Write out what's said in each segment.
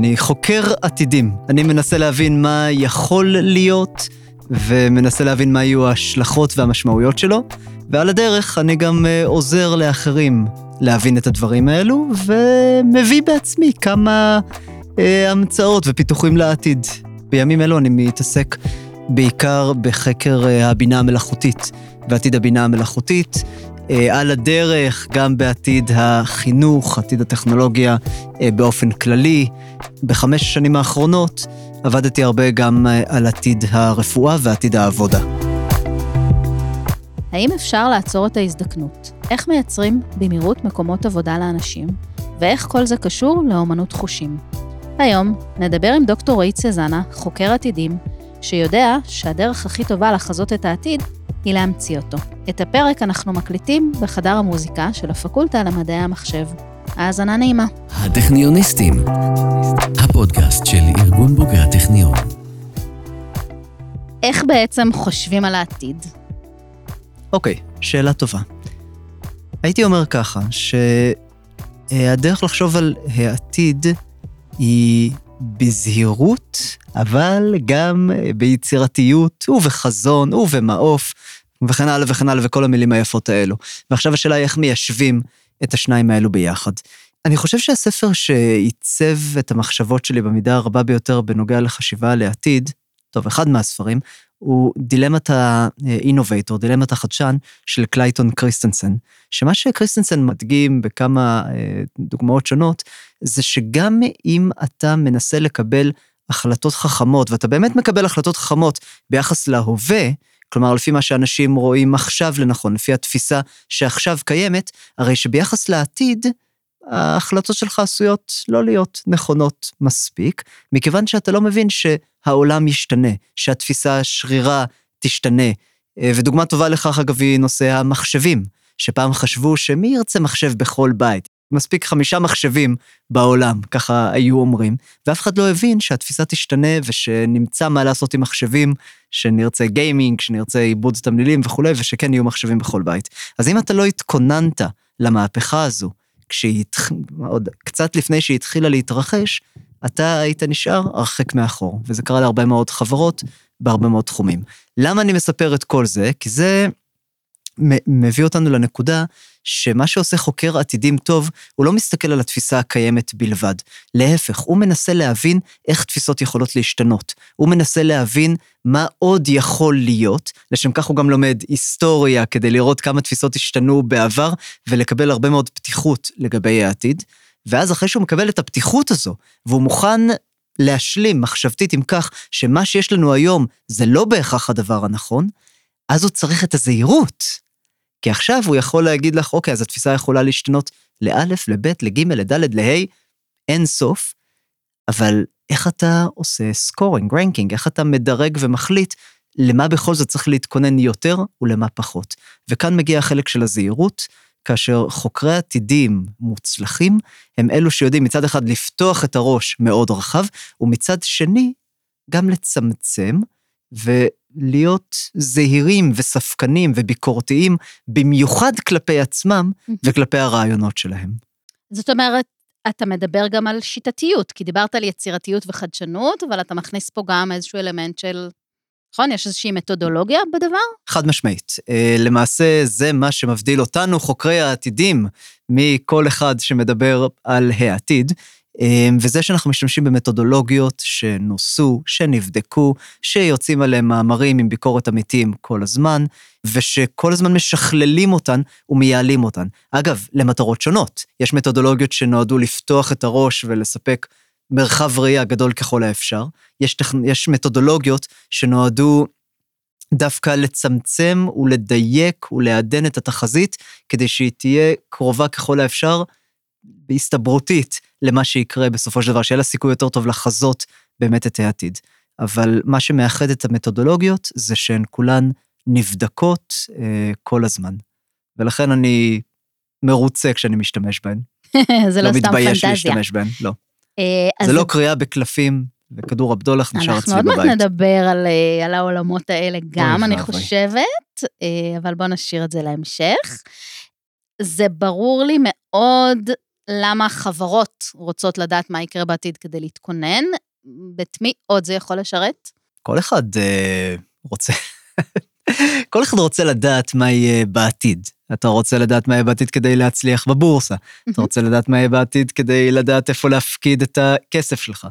אני חוקר עתידים. אני מנסה להבין מה יכול להיות, ומנסה להבין מה יהיו ההשלכות והמשמעויות שלו, ועל הדרך אני גם אה, עוזר לאחרים להבין את הדברים האלו, ומביא בעצמי כמה אה, המצאות ופיתוחים לעתיד. בימים אלו אני מתעסק בעיקר בחקר אה, הבינה המלאכותית ועתיד הבינה המלאכותית. אה, על הדרך, גם בעתיד החינוך, עתיד הטכנולוגיה אה, באופן כללי. בחמש השנים האחרונות עבדתי הרבה גם אה, על עתיד הרפואה ועתיד העבודה. האם אפשר לעצור את ההזדקנות? איך מייצרים במהירות מקומות עבודה לאנשים? ואיך כל זה קשור לאומנות חושים? היום נדבר עם דוקטור רועי צזנה, חוקר עתידים, שיודע שהדרך הכי טובה לחזות את העתיד היא להמציא אותו. את הפרק אנחנו מקליטים בחדר המוזיקה של הפקולטה למדעי המחשב. האזנה נעימה. הטכניוניסטים, הפודקאסט של ארגון בוגרי הטכניון. איך בעצם חושבים על העתיד? אוקיי, שאלה טובה. הייתי אומר ככה, שהדרך לחשוב על העתיד היא בזהירות, אבל גם ביצירתיות ובחזון ובמעוף, וכן הלאה וכן הלאה וכל המילים היפות האלו. ועכשיו השאלה היא איך מיישבים את השניים האלו ביחד. אני חושב שהספר שעיצב את המחשבות שלי במידה הרבה ביותר בנוגע לחשיבה לעתיד, טוב, אחד מהספרים, הוא דילמת ה innovator, דילמת החדשן של קלייטון קריסטנסן. שמה שקריסטנסן מדגים בכמה אה, דוגמאות שונות, זה שגם אם אתה מנסה לקבל החלטות חכמות, ואתה באמת מקבל החלטות חכמות ביחס להווה, כלומר, לפי מה שאנשים רואים עכשיו לנכון, לפי התפיסה שעכשיו קיימת, הרי שביחס לעתיד, ההחלטות שלך עשויות לא להיות נכונות מספיק, מכיוון שאתה לא מבין שהעולם ישתנה, שהתפיסה השרירה תשתנה. אה, ודוגמה טובה לכך, אגב, היא נושא המחשבים, שפעם חשבו שמי ירצה מחשב בכל בית? מספיק חמישה מחשבים בעולם, ככה היו אומרים, ואף אחד לא הבין שהתפיסה תשתנה ושנמצא מה לעשות עם מחשבים, שנרצה גיימינג, שנרצה עיבוד תמלילים וכולי, ושכן יהיו מחשבים בכל בית. אז אם אתה לא התכוננת למהפכה הזו, כשהיא, עוד קצת לפני שהיא התחילה להתרחש, אתה היית נשאר הרחק מאחור, וזה קרה להרבה מאוד חברות בהרבה מאוד תחומים. למה אני מספר את כל זה? כי זה מביא אותנו לנקודה שמה שעושה חוקר עתידים טוב, הוא לא מסתכל על התפיסה הקיימת בלבד. להפך, הוא מנסה להבין איך תפיסות יכולות להשתנות. הוא מנסה להבין מה עוד יכול להיות, לשם כך הוא גם לומד היסטוריה כדי לראות כמה תפיסות השתנו בעבר, ולקבל הרבה מאוד פתיחות לגבי העתיד. ואז אחרי שהוא מקבל את הפתיחות הזו, והוא מוכן להשלים מחשבתית עם כך שמה שיש לנו היום זה לא בהכרח הדבר הנכון, אז הוא צריך את הזהירות. כי עכשיו הוא יכול להגיד לך, אוקיי, אז התפיסה יכולה להשתנות לאלף, לבית, לגימל, לדלת, להי, אין סוף, אבל איך אתה עושה scoring, ranking, איך אתה מדרג ומחליט למה בכל זאת צריך להתכונן יותר ולמה פחות. וכאן מגיע החלק של הזהירות, כאשר חוקרי עתידים מוצלחים הם אלו שיודעים מצד אחד לפתוח את הראש מאוד רחב, ומצד שני גם לצמצם, ולהיות זהירים וספקנים וביקורתיים, במיוחד כלפי עצמם וכלפי הרעיונות שלהם. זאת אומרת, אתה מדבר גם על שיטתיות, כי דיברת על יצירתיות וחדשנות, אבל אתה מכניס פה גם איזשהו אלמנט של, נכון? יש איזושהי מתודולוגיה בדבר? חד משמעית. אה, למעשה, זה מה שמבדיל אותנו, חוקרי העתידים, מכל אחד שמדבר על העתיד. אמ, וזה שאנחנו משתמשים במתודולוגיות שנוסו, שנבדקו, שיוצאים עליהם מאמרים עם ביקורת אמיתיים כל הזמן, ושכל הזמן משכללים אותן ומייעלים אותן. אגב, למטרות שונות. יש מתודולוגיות שנועדו לפתוח את הראש ולספק מרחב ראייה גדול ככל האפשר. יש, טכ... יש מתודולוגיות שנועדו דווקא לצמצם ולדייק ולעדן את התחזית, כדי שהיא תהיה קרובה ככל האפשר בהסתברותית למה שיקרה בסופו של דבר, שיהיה לה סיכוי יותר טוב לחזות באמת את העתיד. אבל מה שמאחד את המתודולוגיות זה שהן כולן נבדקות אה, כל הזמן. ולכן אני מרוצה כשאני משתמש בהן. זה לא, לא סתם פנטזיה. לא מתבייש להשתמש בהן, לא. אה, זה לא קריאה בקלפים וכדור הבדולח נשאר אצלי בבית. אנחנו עוד מעט נדבר על, אה, על העולמות האלה גם, אני חושבת, אה, אבל בואו נשאיר את זה להמשך. זה ברור לי מאוד למה חברות רוצות לדעת מה יקרה בעתיד כדי להתכונן, את מי עוד זה יכול לשרת? כל אחד אה, רוצה, כל אחד רוצה לדעת מה יהיה בעתיד. אתה רוצה לדעת מה יהיה בעתיד כדי להצליח בבורסה. אתה רוצה לדעת מה יהיה בעתיד כדי לדעת איפה להפקיד את הכסף שלך.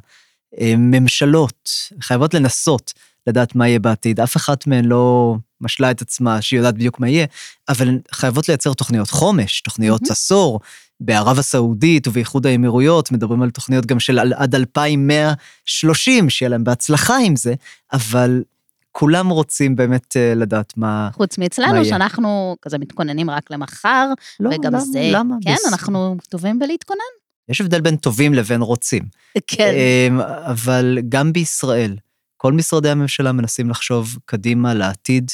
אה, ממשלות חייבות לנסות לדעת מה יהיה בעתיד. אף אחת מהן לא משלה את עצמה שהיא יודעת בדיוק מה יהיה, אבל הן חייבות לייצר תוכניות חומש, תוכניות. עשור. בערב הסעודית ובאיחוד האמירויות מדברים על תוכניות גם של עד 2130, שיהיה להם בהצלחה עם זה, אבל כולם רוצים באמת אה, לדעת מה... חוץ מאצלנו? שאנחנו כזה מתכוננים רק למחר, לא, וגם למה, זה, למה? כן, בס- אנחנו טובים בלהתכונן. יש הבדל בין טובים לבין רוצים. כן. אמ, אבל גם בישראל, כל משרדי הממשלה מנסים לחשוב קדימה לעתיד.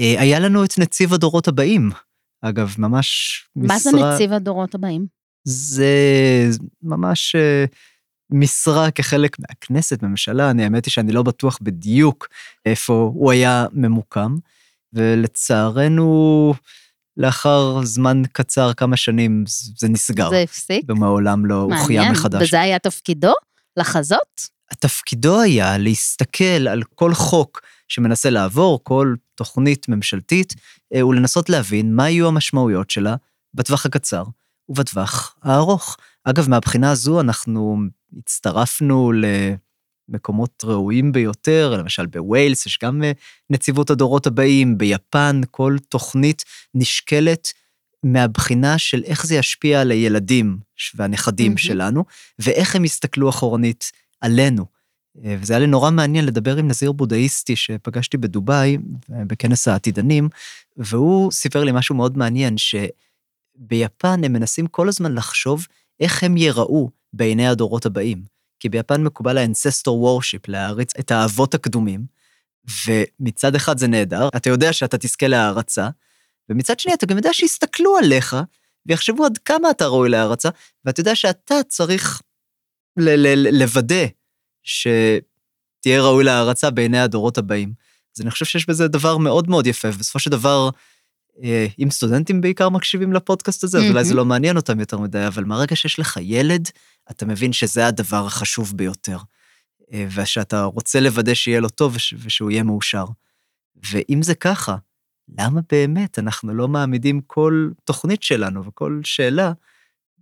אה, היה לנו את נציב הדורות הבאים, אגב, ממש מה זה משרה- נציב הדורות הבאים? זה ממש אה, משרה כחלק מהכנסת, ממשלה, אני האמת היא שאני לא בטוח בדיוק איפה הוא היה ממוקם, ולצערנו, לאחר זמן קצר, כמה שנים, זה נסגר, זה הפסיק? ומעולם לא הוחיה מעניין. מחדש. וזה היה תפקידו? לחזות? תפקידו היה להסתכל על כל חוק שמנסה לעבור, כל תוכנית ממשלתית, אה, ולנסות להבין מה יהיו המשמעויות שלה בטווח הקצר ובטווח הארוך. אגב, מהבחינה הזו אנחנו הצטרפנו למקומות ראויים ביותר, למשל בווילס יש גם אה, נציבות הדורות הבאים, ביפן כל תוכנית נשקלת מהבחינה של איך זה ישפיע על הילדים והנכדים מהמם. שלנו, ואיך הם יסתכלו אחורנית עלינו. אה, וזה היה לי נורא מעניין לדבר עם נזיר בודהיסטי שפגשתי בדובאי, אה, בכנס העתידנים, והוא סיפר לי משהו מאוד מעניין, שביפן הם מנסים כל הזמן לחשוב איך הם ייראו בעיני הדורות הבאים. כי ביפן מקובל ה-ancestor worship, להעריץ את האבות הקדומים, ומצד אחד זה נהדר, אתה יודע שאתה תזכה להערצה, ומצד שני אתה גם יודע שיסתכלו עליך ויחשבו עד כמה אתה ראוי להערצה, ואתה יודע שאתה צריך ל- ל- לוודא שתהיה ראוי להערצה בעיני הדורות הבאים. אז אני חושב שיש בזה דבר מאוד מאוד יפה, ובסופו של דבר, אם סטודנטים בעיקר מקשיבים לפודקאסט הזה, אז אולי זה. לא מעניין אותם יותר מדי, אבל מהרגע שיש לך ילד, אתה מבין שזה הדבר החשוב ביותר. אה, ושאתה רוצה לוודא שיהיה לו טוב וש- ושהוא יהיה מאושר. ואם זה ככה, למה באמת אנחנו לא מעמידים כל תוכנית שלנו וכל שאלה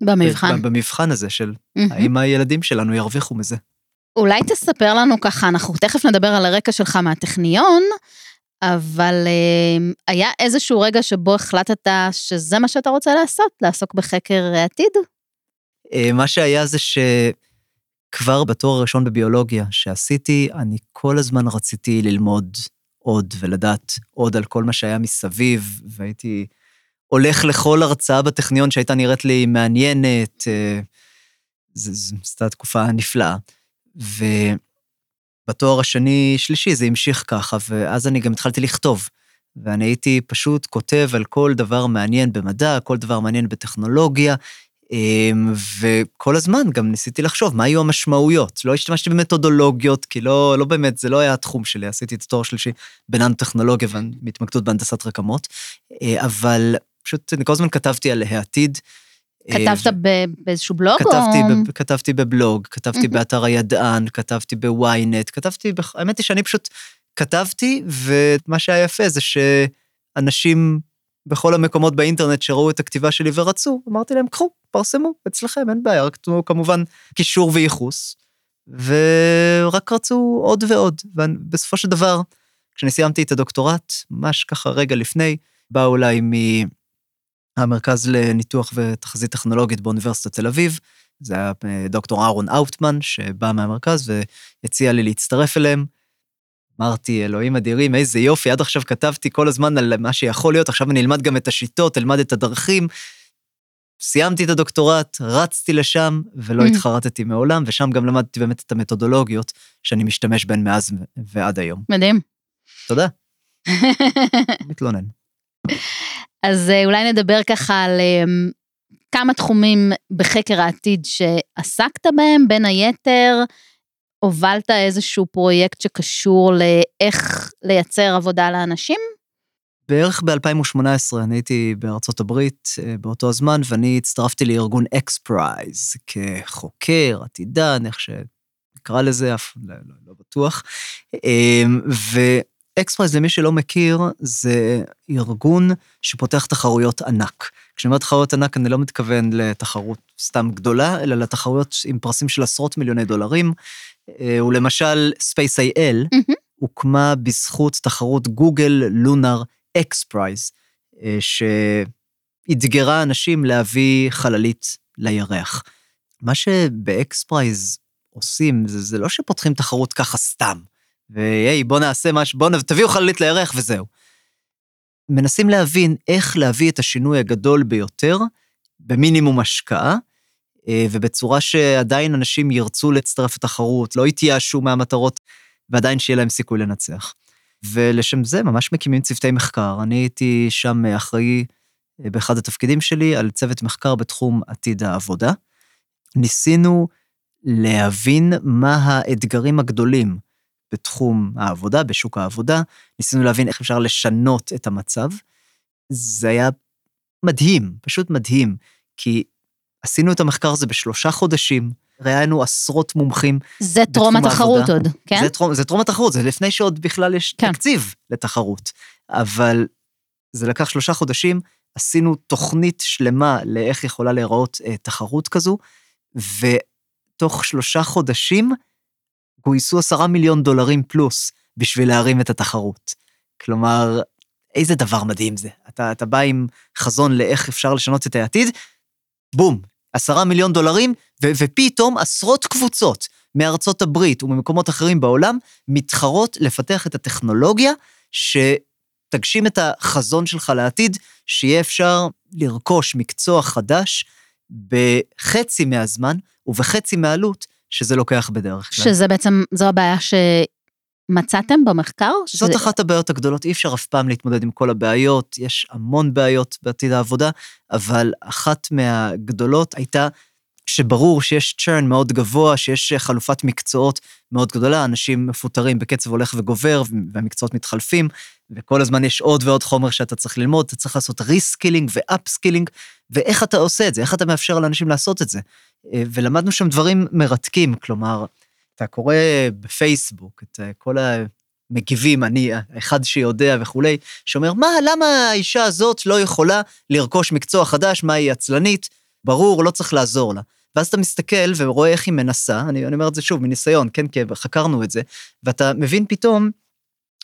במבחן. במבחן הזה של. האם הילדים שלנו ירוויחו מזה? אולי תספר לנו ככה, אנחנו תכף נדבר על הרקע שלך מהטכניון, אבל אה, היה איזשהו רגע שבו החלטת שזה מה שאתה רוצה לעשות, לעסוק בחקר העתיד? אה, מה שהיה זה שכבר בתואר הראשון בביולוגיה שעשיתי, אני כל הזמן רציתי ללמוד עוד ולדעת עוד על כל מה שהיה מסביב, והייתי הולך לכל הרצאה בטכניון שהייתה נראית לי מעניינת. אה, זו הייתה תקופה נפלאה. ובתואר השני-שלישי זה המשיך ככה, ואז אני גם התחלתי לכתוב. ואני הייתי פשוט כותב על כל דבר מעניין במדע, כל דבר מעניין בטכנולוגיה, אמ, וכל הזמן גם ניסיתי לחשוב מה יהיו המשמעויות. לא השתמשתי במתודולוגיות, כי לא, לא באמת, זה לא היה התחום שלי, עשיתי את התואר שלישי בננו-טכנולוגיה והתמקדות בהנדסת רקמות, אה, אבל פשוט אני כל הזמן כתבתי על העתיד. אה, כתבת ב- באיזשהו בלוג או... כתבתי, ב, כתבתי בבלוג, כתבתי. באתר הידען, כתבתי בוויינט, כתבתי, בח- האמת היא שאני פשוט כתבתי, ומה שהיה יפה זה שאנשים בכל המקומות באינטרנט שראו את הכתיבה שלי ורצו, אמרתי להם, קחו, פרסמו, אצלכם, אין בעיה, רק תנו כמובן קישור וייחוס, ורק רצו עוד ועוד. ובסופו של דבר, כשאני סיימתי את הדוקטורט, ממש ככה רגע לפני, באו אליי מהמרכז לניתוח ותחזית טכנולוגית באוניברסיטת תל אביב, זה היה אה, דוקטור אהרון אאוטמן, שבא מהמרכז והציע לי להצטרף אליהם. אמרתי, אלוהים אדירים, איזה יופי, עד עכשיו כתבתי כל הזמן על מה שיכול להיות, עכשיו אני אלמד גם את השיטות, אלמד את הדרכים. סיימתי את הדוקטורט, רצתי לשם, ולא Mm. התחרטתי מעולם, ושם גם למדתי באמת את המתודולוגיות שאני משתמש בהן מאז ועד היום. מדהים. תודה, מתלונן. אז אה, אולי נדבר ככה על אה, כמה תחומים בחקר העתיד שעסקת בהם, בין היתר, הובלת איזשהו פרויקט שקשור לאיך לייצר עבודה לאנשים? בערך ב-2018 אני הייתי בארצות הברית אה, באותו הזמן, ואני הצטרפתי לארגון XPRIZE כחוקר, עתידן, איך שנקרא לזה, אף לא, לא, לא בטוח. אמ, ו XPRIZE, למי שלא מכיר, זה ארגון שפותח תחרויות ענק. כשאני אומר תחרויות ענק, אני לא מתכוון לתחרות סתם גדולה, אלא לתחרויות עם פרסים של עשרות מיליוני דולרים. אה, ולמשל, SpaceIL, מהמם. הוקמה בזכות תחרות Google Lunar XPRIZE, אה, שאתגרה אנשים להביא חללית לירח. מה שב XPRIZE עושים, זה, זה לא שפותחים תחרות ככה סתם, והי, בוא נעשה משהו, בוא תביאו חללית לירח וזהו. מנסים להבין איך להביא את השינוי הגדול ביותר במינימום השקעה, אה, ובצורה שעדיין אנשים ירצו להצטרף לתחרות, לא יתייאשו מהמטרות, ועדיין שיהיה להם סיכוי לנצח. ולשם זה ממש מקימים צוותי מחקר. אני הייתי שם אחראי אה, באחד התפקידים שלי על צוות מחקר בתחום עתיד העבודה. ניסינו להבין מה האתגרים הגדולים בתחום העבודה, בשוק העבודה, ניסינו להבין איך אפשר לשנות את המצב. זה היה מדהים, פשוט מדהים, כי עשינו את המחקר הזה בשלושה חודשים, ראיינו עשרות מומחים, זה טרום התחרות. עוד, כן? זה טרום, זה טרום התחרות, זה לפני שעוד בכלל יש כן. כן. תקציב לתחרות. אבל זה לקח שלושה חודשים, עשינו תוכנית שלמה לאיך יכולה להיראות אה, תחרות כזו, ותוך שלושה חודשים גויסו עשרה מיליון דולרים פלוס בשביל להרים את התחרות. כלומר, איזה דבר מדהים זה. אתה, אתה בא עם חזון לאיך אפשר לשנות את העתיד, בום, עשרה מיליון דולרים, ו- ופתאום עשרות קבוצות מארצות הברית וממקומות אחרים בעולם מתחרות לפתח את הטכנולוגיה שתגשים את החזון שלך לעתיד, שיהיה אפשר לרכוש מקצוע חדש בחצי מהזמן ובחצי מהעלות שזה לוקח בדרך כלל. שזה בעצם, זו הבעיה שמצאתם במחקר? זאת שזה- אחת הבעיות הגדולות, אי אפשר אף פעם להתמודד עם כל הבעיות, יש המון בעיות בעתיד העבודה, אבל אחת מהגדולות הייתה שברור שיש churn מאוד גבוה, שיש תחלופת מקצועות מאוד גדולה, אנשים מפוטרים בקצב הולך וגובר, והמקצועות מתחלפים, וכל הזמן יש עוד ועוד חומר שאתה צריך ללמוד, אתה צריך לעשות reskilling ו upskilling, ואיך אתה עושה את זה, איך אתה מאפשר לאנשים לעשות את זה. אה, ולמדנו שם דברים מרתקים, כלומר, אתה קורא בפייסבוק את אה, כל המגיבים, אני האחד שיודע וכולי, שאומר, מה, למה האישה הזאת לא יכולה לרכוש מקצוע חדש, מה היא עצלנית? ברור, לא צריך לעזור לה. ואז אתה מסתכל ורואה איך היא מנסה, אני, אני אומר את זה שוב, מניסיון, כן, כי חקרנו את זה, ואתה מבין פתאום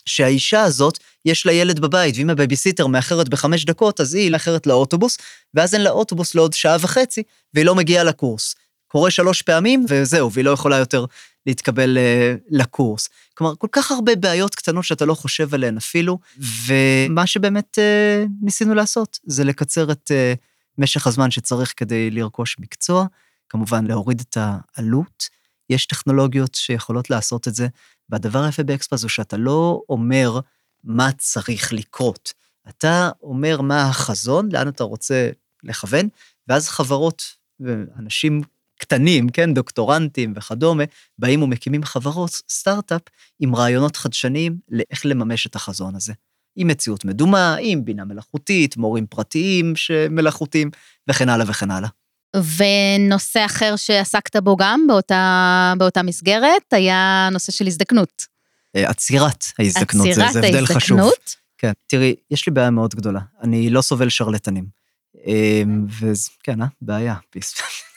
שהאישה הזאת, יש לה ילד בבית, ואם הבייביסיטר מאחרת בחמש דקות, אז היא מאחרת לאוטובוס, ואז אין לה אוטובוס לעוד שעה וחצי, והיא לא מגיעה לקורס. קורה שלוש פעמים, וזהו, והיא לא יכולה יותר להתקבל אה, לקורס. כלומר, כל כך הרבה בעיות קטנות שאתה לא חושב עליהן אפילו, ומה שבאמת אה, ניסינו לעשות, זה לקצר את אה, משך הזמן שצריך כדי לרכוש מקצוע, כמובן להוריד את העלות. יש טכנולוגיות שיכולות לעשות את זה, והדבר היפה באקספרס הוא שאתה לא אומר מה צריך לקרות. אתה אומר מה החזון, לאן אתה רוצה לכוון, ואז חברות ואנשים קטנים, כן, דוקטורנטים וכדומה, באים ומקימים חברות, סטארט-אפ, עם רעיונות חדשניים לאיך לממש את החזון הזה. עם מציאות מדומה, עם בינה מלאכותית, מורים פרטיים שמלאכותיים, וכן הלאה וכן הלאה. ונושא אחר שעסקת בו גם באותה, באותה מסגרת, היה נושא של הזדקנות. אה, עצירת ההזדקנות, זה, עצירת זה הבדל חשוב. ההזדקנות. כן, תראי, יש לי בעיה מאוד גדולה. אני לא סובל שרלטנים. וכן, אה, בעיה.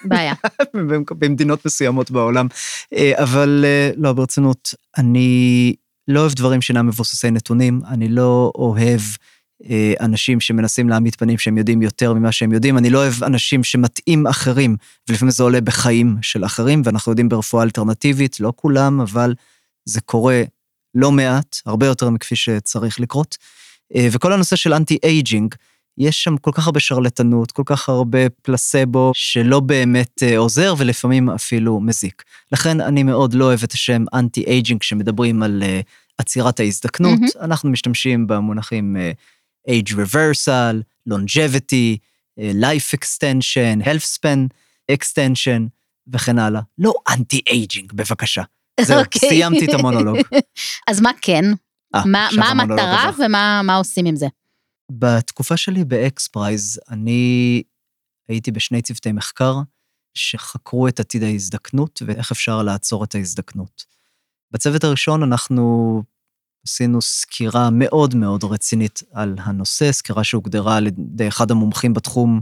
בעיה. במדינות מסוימות בעולם. אה, אבל אה, לא, ברצינות, אני לא אוהב דברים שאינם מבוססי נתונים, אני לא אוהב אנשים שמנסים להעמיד פנים שהם יודעים יותר ממה שהם יודעים, אני לא אוהב אנשים שמטעים אחרים, ולפעמים זה עולה בחיים של אחרים, ואנחנו יודעים ברפואה אלטרנטיבית, לא כולם, אבל זה קורה לא מעט, הרבה יותר מכפי שצריך לקרות. אה, וכל הנושא של אנטי-אייג'ינג, יש שם כל כך הרבה שרלטנות, כל כך הרבה פלסבו, שלא באמת אה, עוזר ולפעמים אפילו מזיק. לכן אני מאוד לא אוהב את השם anti-aging כשמדברים על אה, עצירת ההזדקנות. מהמם. אנחנו משתמשים במונחים אה, age reversal, longevity, אה, life extension, health span extension וכן הלאה. לא anti-aging, בבקשה. זהו, אוקיי. סיימתי את המונולוג. אז מה כן? אה, מה, מה המטרה הבא. ומה מה עושים עם זה? בתקופה שלי ב XPRIZE, אני הייתי בשני צוותי מחקר שחקרו את עתיד ההזדקנות ואיך אפשר לעצור את ההזדקנות. בצוות הראשון אנחנו עשינו סקירה מאוד מאוד רצינית על הנושא, סקירה שהוגדרה על ידי אחד המומחים בתחום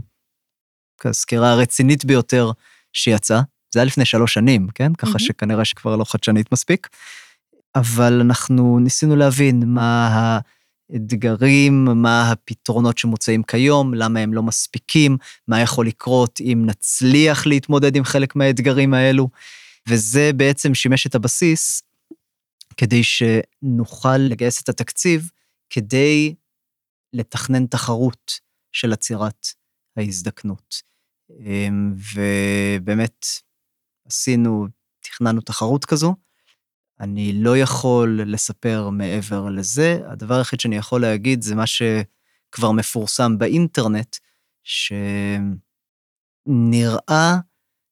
כסקירה הרצינית ביותר שיצאה. זה היה לפני שלוש שנים, כן? ככה מהמם. שכנראה שכבר לא חדשנית מספיק. אבל אנחנו ניסינו להבין מה האתגרים, מה הפתרונות שמוצעים כיום, למה הם לא מספיקים, מה יכול לקרות אם נצליח להתמודד עם חלק מהאתגרים האלו, וזה בעצם שימש את הבסיס כדי שנוכל לגייס את התקציב כדי לתכנן תחרות של עצירת ההזדקנות. אמ, ובאמת עשינו, תכננו תחרות כזו. אני לא יכול לספר מעבר לזה. הדבר היחיד שאני יכול להגיד זה מה שכבר מפורסם באינטרנט, שנראה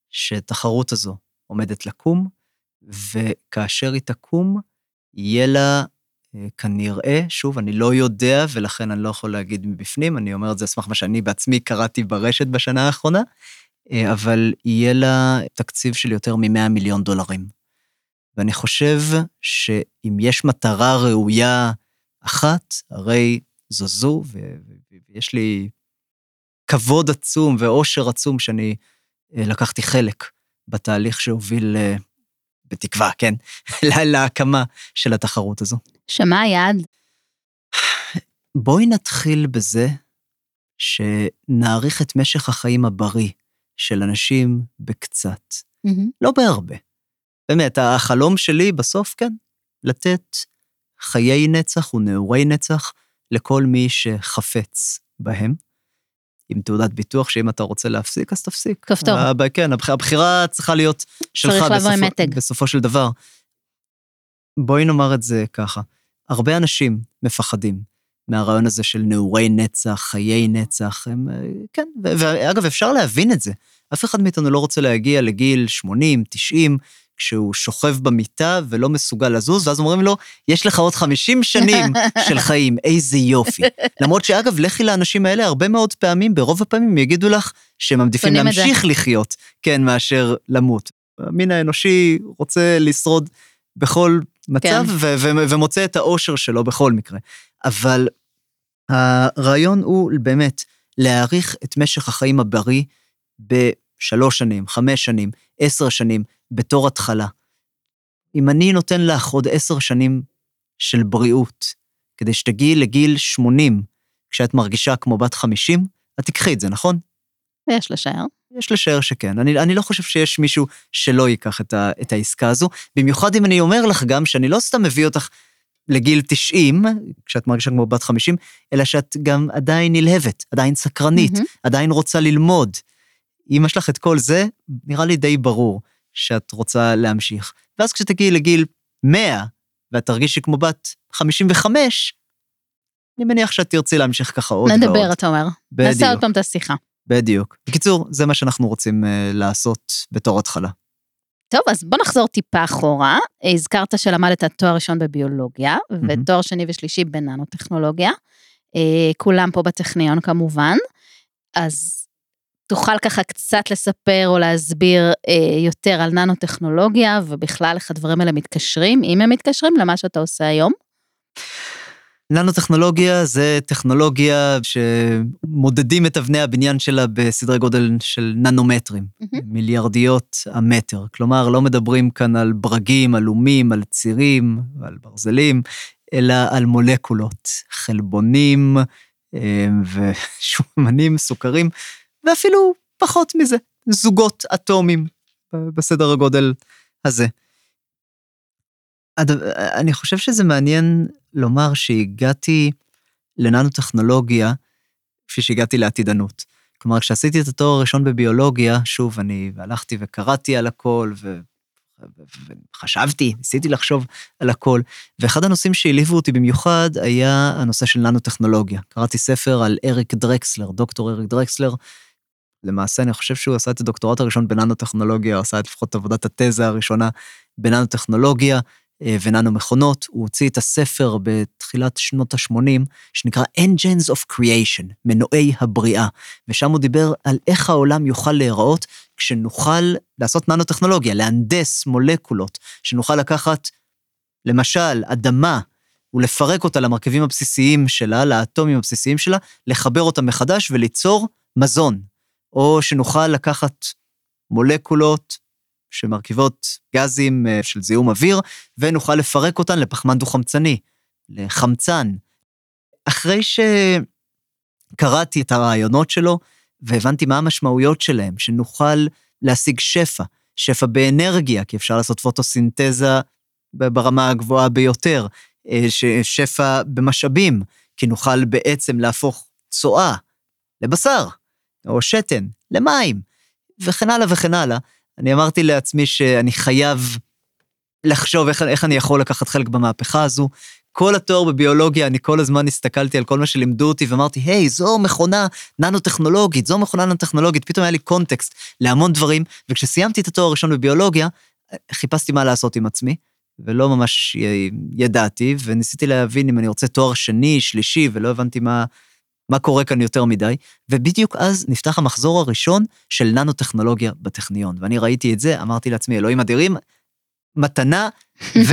שתחרות הזו עומדת לקום, וכאשר היא תקום, יהיה לה אה, כנראה, שוב, אני לא יודע, ולכן אני לא יכול להגיד מבפנים, אני אומר את זה על סמך מה שאני בעצמי קראתי ברשת בשנה האחרונה, אה, אבל יהיה לה תקציב של יותר מ-100 מיליון דולרים. ואני חושב שאם יש מטרה ראויה אחת, הרי זו זו, ויש לי כבוד עצום ואושר עצום שאני אה, לקחתי חלק בתהליך שהוביל, בתקווה, כן, לה- להקמה של התחרות הזו. שמה היעד? בואי נתחיל בזה שנאריך את משך החיים הבריא של אנשים בקצת, מהמם. לא בהרבה. באמת, החלום שלי בסוף, כן, לתת חיי נצח ונעורי נצח לכל מי שחפץ בהם. עם תעודת ביטוח, שאם אתה רוצה להפסיק, אז תפסיק. כפתור. ה- כן, הבח- הבחירה צריכה להיות שלך צריך בסופו. בסופו של דבר. בואי נאמר את זה ככה, הרבה אנשים מפחדים מהרעיון הזה של נעורי נצח, חיי נצח, הם, אה, כן, ואגב, אפשר להבין את זה. אף אחד מאיתנו לא רוצה להגיע לגיל 80, 90, כשהוא שוכב במיטה ולא מסוגל לזוז, ואז אומרים לו, יש לך עוד 50 שנים של חיים, איזה יופי. למרות שאגב, לכי לאנשים האלה הרבה מאוד פעמים, ברוב הפעמים יגידו לך שהם מעדיפים זה. להמשיך לחיות, כן, מאשר למות. המין האנושי רוצה לשרוד בכל מצב, כן. ו- ו- ומוצא את האושר שלו בכל מקרה. אבל הרעיון הוא באמת להאריך את משך החיים הבריא בשלוש שנים, חמש שנים, עשר שנים, בתור התחלה. אם אני נותן לך עוד עשר שנים של בריאות, כדי שתגיעי לגיל 80, כשאת מרגישה כמו בת 50, את תיקחי את זה, נכון? יש לשער. יש לשער שכן. אני, אני לא חושב שיש מישהו שלא ייקח את, ה, את העסקה הזו, במיוחד אם אני אומר לך גם שאני לא סתם מביא אותך לגיל 90, כשאת מרגישה כמו בת 50, אלא שאת גם עדיין נלהבת, עדיין סקרנית, מהמם. עדיין רוצה ללמוד. אם יש לך את כל זה, נראה לי די ברור שאת רוצה להמשיך. ואז כשתגיעי לגיל 100, ואת תרגישי כמו בת 55, אני מניח שאת תרצי להמשיך ככה עוד ועוד. נדבר, אתה אומר. נעשה עוד בדיוק, פעם את השיחה. בדיוק. בקיצור, זה מה שאנחנו רוצים uh, לעשות בתור התחלה. טוב, אז בוא נחזור טיפה אחורה. הזכרת שלמדת תואר ראשון בביולוגיה, ותואר שני ושלישי בננו-טכנולוגיה. אה, כולם פה בטכניון כמובן. אז תוכל ככה קצת לספר או להסביר אה, יותר על ננו-טכנולוגיה, ובכלל איך הדברים האלה מתקשרים, אם הם מתקשרים למה שאתה עושה היום. ננו-טכנולוגיה זה טכנולוגיה שמודדים את אבני הבניין שלה בסדרי גודל של ננומטרים, מהמם. מיליארדיות המטר. כלומר, לא מדברים כאן על ברגים, עלומים, על צירים, על ברזלים, אלא על מולקולות, חלבונים אה, ושומנים, סוכרים, ואפילו פחות מזה, זוגות אטומים בסדר הגודל הזה. אני חושב שזה מעניין לומר שהגעתי לננו-טכנולוגיה כפי שהגעתי לעתידנות. כלומר, כשעשיתי את התואר הראשון בביולוגיה, שוב, אני הלכתי וקראתי על הכל. ו- וחשבתי, ניסיתי לחשוב על הכל, ואחד הנושאים שהעליבו אותי במיוחד היה הנושא של ננו-טכנולוגיה. קראתי ספר על אריק דרקסלר, דוקטור אריק דרקסלר, למעשה אני חושב שהוא עשה את הדוקטורט הראשון בננו-טכנולוגיה, עשה את לפחות עבודת התזה הראשונה בננו-טכנולוגיה, אה, וננו מכונות, הוא הוציא את הספר בתחילת שנות ה-80, שנקרא Engines of Creation, מנועי הבריאה, ושם הוא דיבר על איך העולם יוכל להיראות כשנוכל לעשות ננו-טכנולוגיה, להנדס מולקולות, שנוכל לקחת, למשל, אדמה, ולפרק אותה למרכיבים הבסיסיים שלה, לאטומים הבסיסיים שלה, לחבר אותה מחדש וליצור מזון. או שנוכל לקחת מולקולות שמרכיבות גזים אה, של זיהום אוויר, ונוכל לפרק אותן לפחמן דו-חמצני, לחמצן. אחרי שקראתי את הרעיונות שלו, והבנתי מה המשמעויות שלהם, שנוכל להשיג שפע, שפע באנרגיה, כי אפשר לעשות פוטוסינתזה ברמה הגבוהה ביותר, אה, שפע במשאבים, כי נוכל בעצם להפוך צואה לבשר, או שתן, למים, וכן הלאה וכן הלאה. אני אמרתי לעצמי שאני חייב לחשוב איך, איך אני יכול לקחת חלק במהפכה הזו. כל התואר בביולוגיה, אני כל הזמן הסתכלתי על כל מה שלימדו אותי ואמרתי, היי, זו מכונה ננו-טכנולוגית, זו מכונה ננו-טכנולוגית, פתאום היה לי קונטקסט להמון דברים, וכשסיימתי את התואר הראשון בביולוגיה, חיפשתי מה לעשות עם עצמי, ולא ממש ידעתי, וניסיתי להבין אם אני רוצה תואר שני, שלישי, ולא הבנתי מה, מה קורה כאן יותר מדי, ובדיוק אז נפתח המחזור הראשון של ננו-טכנולוגיה בטכניון, ואני ראיתי את זה, אמרתי לעצמי, אלוהים אדירים, מתנה,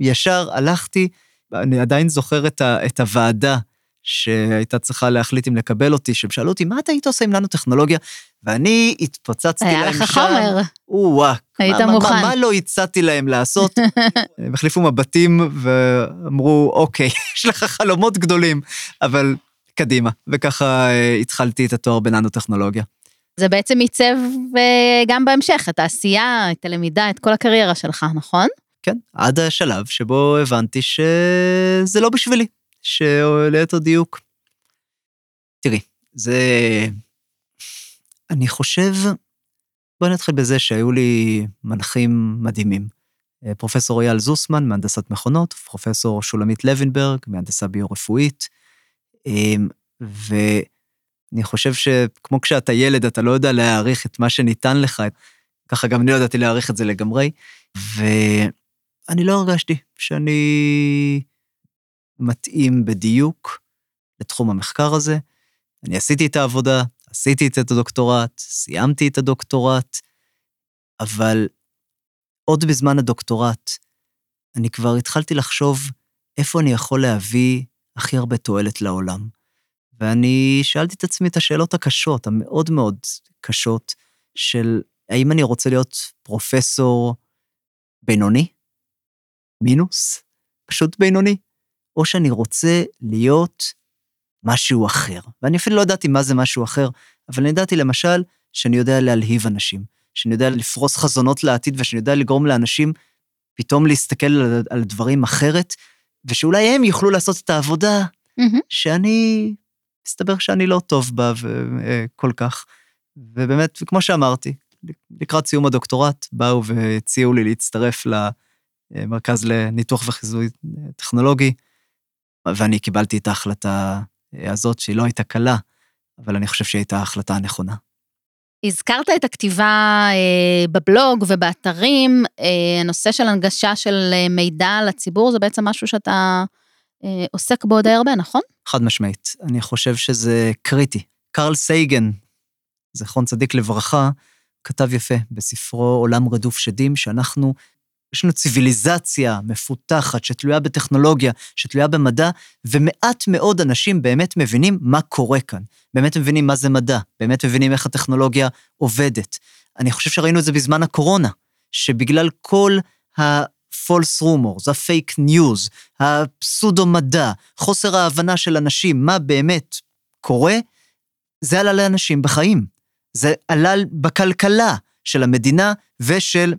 וישר הלכתי, אני עדיין זוכר את, ה, את הוועדה שהייתה צריכה להחליט אם לקבל אותי, שהם שאלו אותי, מה אתה היית עושה עם ננו-טכנולוגיה? ואני התפוצצתי להם שם. היה לך חומר. או-אה. היית מה, מוכן. מה, מה לא הצעתי להם לעשות? הם החליפו מבטים ואמרו, אוקיי, יש לך חלומות גדולים, אבל קדימה. וככה אה, התחלתי את התואר בננו-טכנולוגיה. זה בעצם עיצב אה, גם בהמשך, את העשייה, את הלמידה, את כל הקריירה שלך, נכון? כן, עד השלב שבו הבנתי שזה לא בשבילי, שליתר דיוק. תראי, זה... אני חושב, בואי נתחיל בזה שהיו לי מנחים מדהימים. אה, פרופסור אייל זוסמן, מהנדסת מכונות, פרופסור שולמית לוינברג, מהנדסה ביו-רפואית, ואני חושב שכמו כשאתה ילד, אתה לא יודע להעריך את מה שניתן לך, ככה גם אני לא ידעתי להעריך את זה לגמרי, ואני לא הרגשתי שאני מתאים בדיוק לתחום המחקר הזה. אני עשיתי את העבודה, עשיתי את הדוקטורט, סיימתי את הדוקטורט, אבל עוד בזמן הדוקטורט, אני כבר התחלתי לחשוב איפה אני יכול להביא הכי הרבה תועלת לעולם. ואני שאלתי את עצמי את השאלות הקשות, המאוד מאוד קשות, של האם אני רוצה להיות פרופסור בינוני, מינוס, פשוט בינוני, או שאני רוצה להיות משהו אחר. ואני אפילו לא ידעתי מה זה משהו אחר, אבל אני ידעתי למשל שאני יודע להלהיב אנשים, שאני יודע לפרוס חזונות לעתיד ושאני יודע לגרום לאנשים פתאום להסתכל על, על דברים אחרת, ושאולי הם יוכלו לעשות את העבודה Mm-hmm. שאני, מסתבר שאני לא טוב בה ו- כל כך. ובאמת, כמו שאמרתי, לקראת סיום הדוקטורט, באו והציעו לי להצטרף למרכז לניתוח וחיזוי טכנולוגי, ואני קיבלתי את ההחלטה הזאת, שהיא לא הייתה קלה, אבל אני חושב שהיא הייתה ההחלטה הנכונה. הזכרת את הכתיבה אה, בבלוג ובאתרים, אה, הנושא של הנגשה של אה, מידע לציבור זה בעצם משהו שאתה אה, עוסק בו די הרבה, נכון? חד משמעית. אני חושב שזה קריטי. קרל סייגן, זכרון צדיק לברכה, כתב יפה בספרו עולם רדוף שדים, שאנחנו, יש לנו ציוויליזציה מפותחת שתלויה בטכנולוגיה, שתלויה במדע, ומעט מאוד אנשים באמת מבינים מה קורה כאן. באמת מבינים מה זה מדע, באמת מבינים איך הטכנולוגיה עובדת. אני חושב שראינו את זה בזמן הקורונה, שבגלל כל ה... false rumors, הפייק ניוז, הפסודו-מדע, חוסר ההבנה של אנשים, מה באמת קורה, זה עלה לאנשים בחיים. זה עלה בכלכלה של המדינה ושל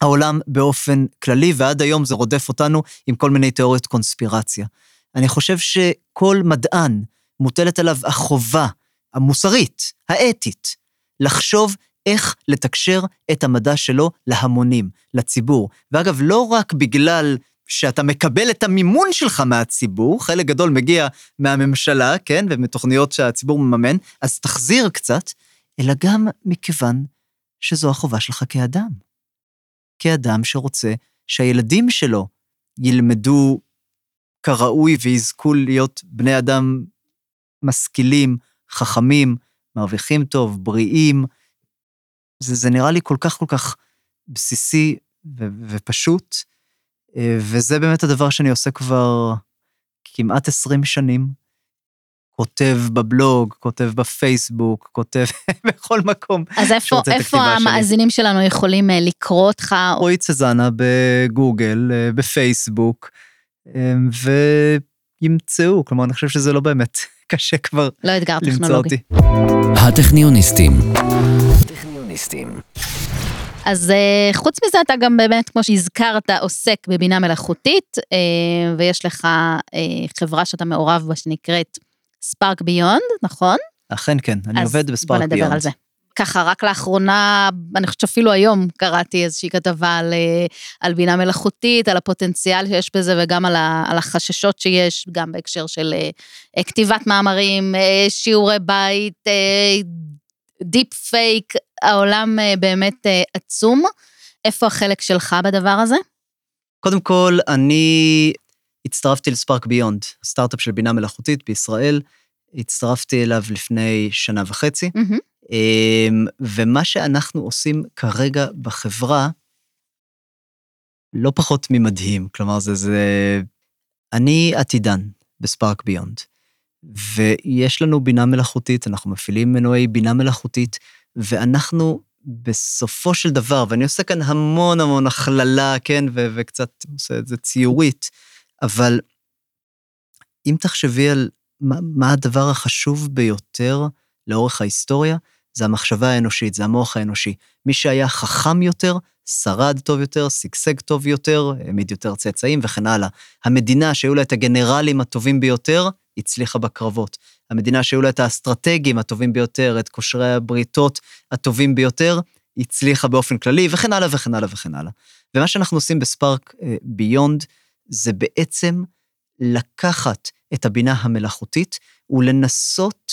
העולם באופן כללי, ועד היום זה רודף אותנו עם כל מיני תיאוריות קונספירציה. אני חושב שכל מדען, מוטלת עליו החובה המוסרית, האתית, לחשוב איך לתקשר את המדע שלו להמונים, לציבור. ואגב, לא רק בגלל שאתה מקבל את המימון שלך מהציבור, חלק גדול מגיע מהממשלה, כן, ומתוכניות שהציבור מממן, אז תחזיר קצת, אלא גם מכיוון שזו החובה שלך כאדם. כאדם שרוצה שהילדים שלו ילמדו כראוי ויזכו להיות בני אדם משכילים, חכמים, מרוויחים טוב, בריאים. זה, זה נראה לי כל כך כל כך בסיסי ו- ופשוט, אה, וזה באמת הדבר שאני עושה כבר כמעט 20 שנים. כותב בבלוג, כותב בפייסבוק, כותב בכל מקום. אז איפה, איפה הכתיבה שלי. המאזינים שלנו יכולים אה, לקרוא אותך? רועי צזנה בגוגל, אה, בפייסבוק, אה, וימצאו, כלומר, אני חושב שזה לא באמת קשה כבר לא אתגר למצוא טכנולוגי. אותי. הטכניוניסטים. הטכניוניסטים. אז חוץ מזה, אתה גם באמת, כמו שהזכרת, עוסק בבינה מלאכותית, ויש לך חברה שאתה מעורב בה שנקראת Spark Beyond, נכון? אכן כן, אני אז עובד ב Spark בוא נדבר Beyond. על זה. ככה, רק לאחרונה, אני חושבת שאפילו היום קראתי איזושהי כתבה על, אה, על בינה מלאכותית, על הפוטנציאל שיש בזה וגם על, ה, על החששות שיש, גם בהקשר של אה, כתיבת מאמרים, אה, שיעורי בית, אה, deep fake, העולם אה, באמת אה, עצום. איפה החלק שלך בדבר הזה? קודם כל, אני הצטרפתי לספארק ביונד, סטארט-אפ של בינה מלאכותית בישראל. הצטרפתי אליו לפני שנה וחצי. אמ, ומה שאנחנו עושים כרגע בחברה, לא פחות ממדהים. כלומר, זה, זה... אני עתידן בספארק ביונד, ויש לנו בינה מלאכותית, אנחנו מפעילים מנועי בינה מלאכותית, ואנחנו בסופו של דבר, ואני עושה כאן המון המון הכללה, כן, ו- וקצת עושה את זה ציורית, אבל אם תחשבי על מה, מה הדבר החשוב ביותר לאורך ההיסטוריה, זה המחשבה האנושית, זה המוח האנושי. מי שהיה חכם יותר, שרד טוב יותר, שגשג טוב יותר, העמיד יותר צאצאים וכן הלאה. המדינה שהיו לה את הגנרלים הטובים ביותר, הצליחה בקרבות. המדינה שהיו לה את האסטרטגים הטובים ביותר, את קושרי הבריתות הטובים ביותר, הצליחה באופן כללי, וכן הלאה וכן הלאה וכן הלאה. ומה שאנחנו עושים בספארק ביונד, זה בעצם לקחת את הבינה המלאכותית ולנסות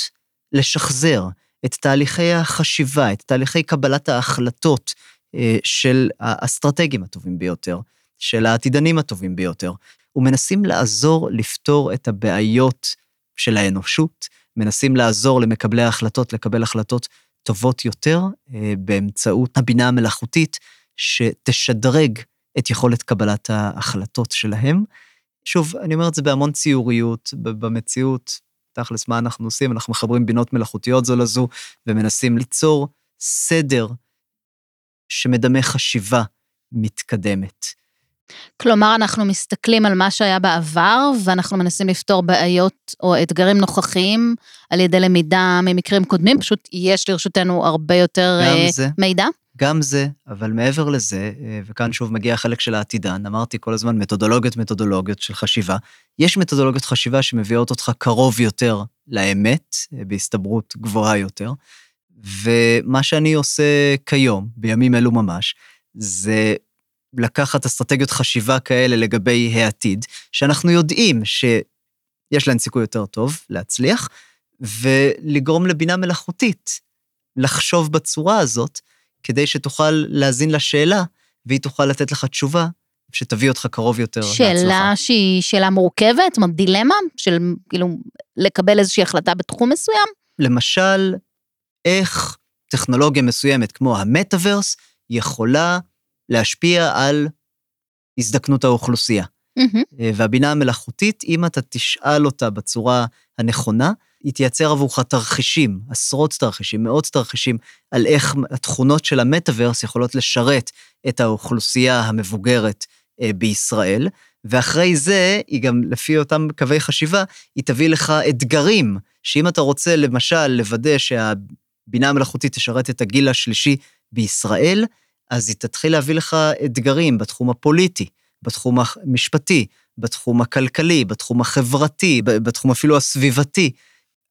לשחזר את תהליכי החשיבה, את תהליכי קבלת ההחלטות אה, של האסטרטגים הטובים ביותר, של העתידנים הטובים ביותר, ומנסים לעזור לפתור את הבעיות של האנושות, מנסים לעזור למקבלי ההחלטות לקבל החלטות טובות יותר אה, באמצעות הבינה המלאכותית, שתשדרג את יכולת קבלת ההחלטות שלהם. שוב, אני אומר את זה בהמון ציוריות, במציאות, תכלס, מה אנחנו עושים? אנחנו מחברים בינות מלאכותיות זו לזו, ומנסים ליצור סדר שמדמה חשיבה מתקדמת. כלומר, אנחנו מסתכלים על מה שהיה בעבר, ואנחנו מנסים לפתור בעיות או אתגרים נוכחיים על ידי למידה ממקרים קודמים, פשוט יש לרשותנו הרבה יותר גם אה, זה. מידע. גם זה, אבל מעבר לזה, אה, וכאן שוב מגיע החלק של העתידן, אמרתי כל הזמן מתודולוגיות מתודולוגיות של חשיבה. יש מתודולוגיות חשיבה שמביאות אותך קרוב יותר לאמת, אה, בהסתברות גבוהה יותר, ומה שאני עושה כיום, בימים אלו ממש, זה לקחת אסטרטגיות חשיבה כאלה לגבי העתיד, שאנחנו יודעים שיש להן סיכוי יותר טוב להצליח, ולגרום לבינה מלאכותית לחשוב בצורה הזאת, כדי שתוכל להאזין לשאלה, והיא תוכל לתת לך תשובה שתביא אותך קרוב יותר להצלחה. שאלה שהיא שאלה מורכבת, זאת דילמה של כאילו לקבל איזושהי החלטה בתחום מסוים. למשל, איך טכנולוגיה מסוימת כמו המטאוורס יכולה להשפיע על הזדקנות האוכלוסייה. אה, והבינה המלאכותית, אם אתה תשאל אותה בצורה הנכונה, היא תייצר עבורך תרחישים, עשרות תרחישים, מאות תרחישים, על איך התכונות של המטאוורס יכולות לשרת את האוכלוסייה המבוגרת אה, בישראל, ואחרי זה, היא גם, לפי אותם קווי חשיבה, היא תביא לך אתגרים, שאם אתה רוצה, למשל, לוודא שהבינה המלאכותית תשרת את הגיל השלישי בישראל, אז היא תתחיל להביא לך אתגרים בתחום הפוליטי, בתחום המשפטי, בתחום הכלכלי, בתחום החברתי, בתחום אפילו הסביבתי.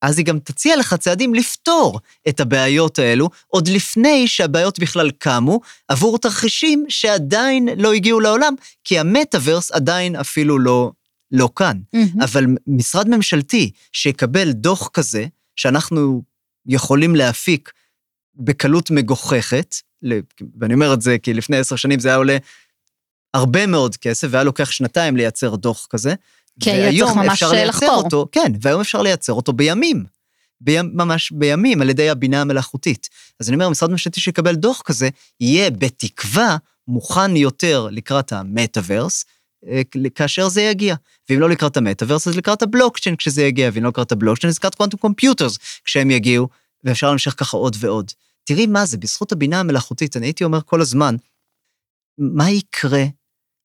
אז היא גם תציע לך צעדים לפתור את הבעיות האלו, עוד לפני שהבעיות בכלל קמו, עבור תרחישים שעדיין לא הגיעו לעולם, כי המטאוורס עדיין אפילו לא, לא כאן. מהמם. אבל משרד ממשלתי שיקבל דוח כזה, שאנחנו יכולים להפיק בקלות מגוחכת, ואני אומר את זה כי לפני עשר שנים זה היה עולה הרבה מאוד כסף, והיה לוקח שנתיים לייצר דוח כזה. כי היה צריך ממש לייצר לחקור. אותו, כן, והיום אפשר לייצר אותו בימים. בימ, ממש בימים, על ידי הבינה המלאכותית. אז אני אומר, משרד ממשלתי שיקבל דוח כזה, יהיה בתקווה מוכן יותר לקראת המטאוורס, אה, כאשר זה יגיע. ואם לא לקראת המטאוורס, אז לקראת הבלוקצ'יין כשזה יגיע, ואם לא לקראת הבלוקצ'יין, אז לקראת קוונטום קומפיוטרס כשהם יגיעו, ואפשר להמשיך ככה עוד ועוד. תראי מה זה, בזכות הבינה המלאכותית, אני הייתי אומר כל הזמן, מה יקרה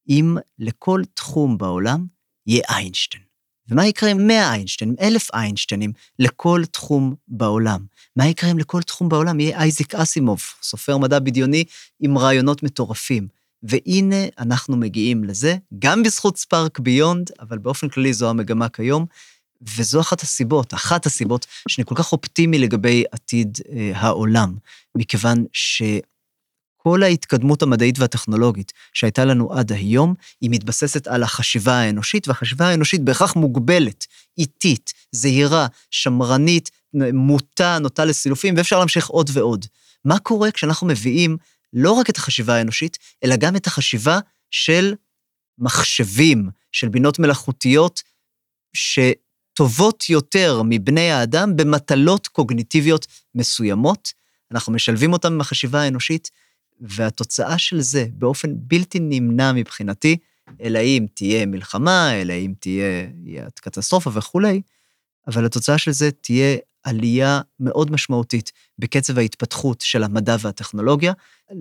אם לכל תחום בעולם יהיה איינשטיין? ומה יקרה עם 100 איינשטיינים, 1,000 איינשטיינים לכל תחום בעולם? מה יקרה אם לכל תחום בעולם יהיה אייזיק אסימוב, סופר מדע בדיוני עם רעיונות מטורפים? והנה אנחנו מגיעים לזה, גם בזכות ספארק ביונד, אבל באופן כללי זו המגמה כיום, וזו אחת הסיבות, אחת הסיבות שאני כל כך אופטימי לגבי עתיד אה, העולם, מכיוון שכל ההתקדמות המדעית והטכנולוגית שהייתה לנו עד היום, היא מתבססת על החשיבה האנושית, והחשיבה האנושית בהכרח מוגבלת, איטית, זהירה, שמרנית, מוטה, נוטה לסילופים, ואפשר להמשיך עוד ועוד. מה קורה כשאנחנו מביאים לא רק את החשיבה האנושית, אלא גם את החשיבה של מחשבים, של בינות מלאכותיות, שטובות יותר מבני האדם במטלות קוגניטיביות מסוימות. אנחנו משלבים אותם עם החשיבה האנושית, והתוצאה של זה, באופן בלתי נמנע מבחינתי, אלא אם תהיה מלחמה, אלא אם תהיה, קטסטרופה וכולי, אבל התוצאה של זה תהיה עלייה מאוד משמעותית בקצב ההתפתחות של המדע והטכנולוגיה.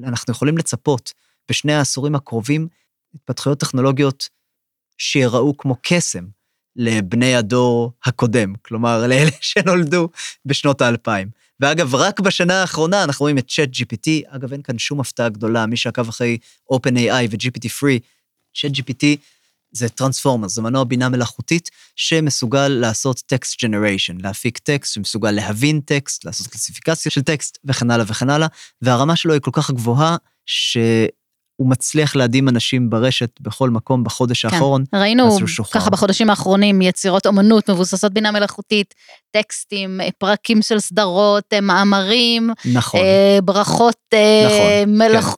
אנחנו יכולים לצפות בשני העשורים הקרובים התפתחויות טכנולוגיות שיראו כמו קסם לבני הדור הקודם, כלומר, לאלה שנולדו בשנות האלפיים. ואגב, רק בשנה האחרונה אנחנו רואים את צ'אט GPT, אגב, אין כאן שום הפתעה גדולה, מי שעקב אחרי OpenAI ו-GPT Free, צ'אט GPT זה טרנספורמר, זה מנוע בינה מלאכותית שמסוגל לעשות טקסט ג'נריישן, להפיק טקסט, שמסוגל להבין טקסט, לעשות קלסיפיקציה של טקסט וכן הלאה וכן הלאה, והרמה שלו היא כל כך גבוהה, שהוא מצליח להדהים אנשים ברשת בכל מקום בחודש כן. האחרון. ראינו הוא. ככה בחודשים האחרונים יצירות אומנות מבוססות בינה מלאכותית, טקסטים, אה, פרקים של סדרות, אה, מאמרים, נכון. אה, ברכות אה, נכון, מלאכ...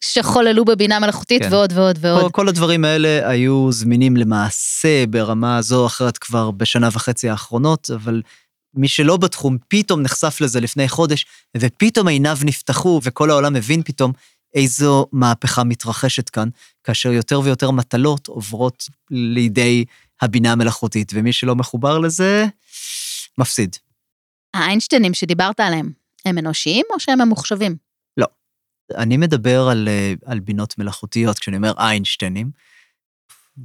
שחוללו בבינה מלאכותית כן. ועוד ועוד ועוד. כל, כל הדברים האלה היו זמינים למעשה ברמה זו או אחרת כבר בשנה וחצי האחרונות, אבל מי שלא בתחום פתאום נחשף לזה לפני חודש, ופתאום עיניו נפתחו וכל העולם הבין פתאום איזו מהפכה מתרחשת כאן, כאשר יותר ויותר מטלות עוברות לידי הבינה המלאכותית, ומי שלא מחובר לזה, מפסיד. האיינשטיינים שדיברת עליהם, הם אנושיים או שהם ממוחשבים? אני מדבר על, אה, על בינות מלאכותיות כשאני אומר איינשטיינים,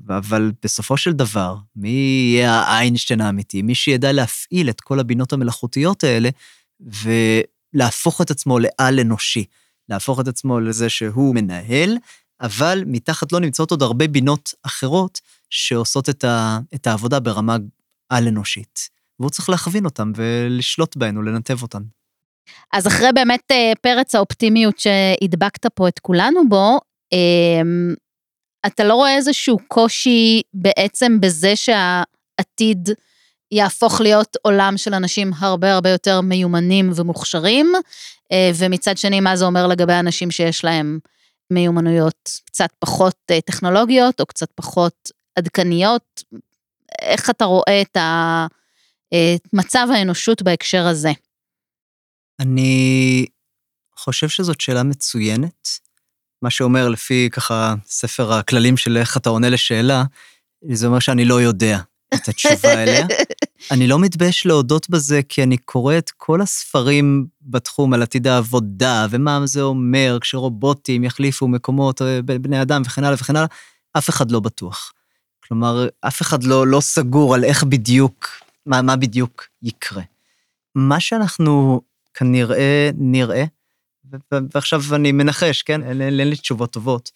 אבל בסופו של דבר, מי יהיה האיינשטיין האמיתי? מי שידע להפעיל את כל הבינות המלאכותיות האלה ולהפוך את עצמו לעל אנושי, להפוך את עצמו לזה שהוא מנהל, אבל מתחת לו נמצאות עוד הרבה בינות אחרות שעושות את, ה, את העבודה ברמה על אנושית. והוא צריך להכווין אותם ולשלוט בהן ולנתב אותן. אז אחרי באמת אה, פרץ האופטימיות שהדבקת פה את כולנו בו, אה, אתה לא רואה איזשהו קושי בעצם בזה שהעתיד יהפוך להיות עולם של אנשים הרבה הרבה יותר מיומנים ומוכשרים, אה, ומצד שני, מה זה אומר לגבי אנשים שיש להם מיומנויות קצת פחות אה, טכנולוגיות או קצת פחות עדכניות? איך אתה רואה את אה, מצב האנושות בהקשר הזה? אני חושב שזאת שאלה מצוינת. מה שאומר לפי ככה ספר הכללים של איך אתה עונה לשאלה, זה אומר שאני לא יודע את התשובה אליה. אני לא מתבייש להודות בזה, כי אני קורא את כל הספרים בתחום על עתיד העבודה, ומה זה אומר כשרובוטים יחליפו מקומות אה, בני אדם וכן הלאה וכן הלאה, אף אחד לא בטוח. כלומר, אף אחד לא, לא סגור על איך בדיוק, מה, מה בדיוק יקרה. מה שאנחנו כנראה נראה, ועכשיו אני מנחש, כן? אין, אין, אין לי תשובות טובות,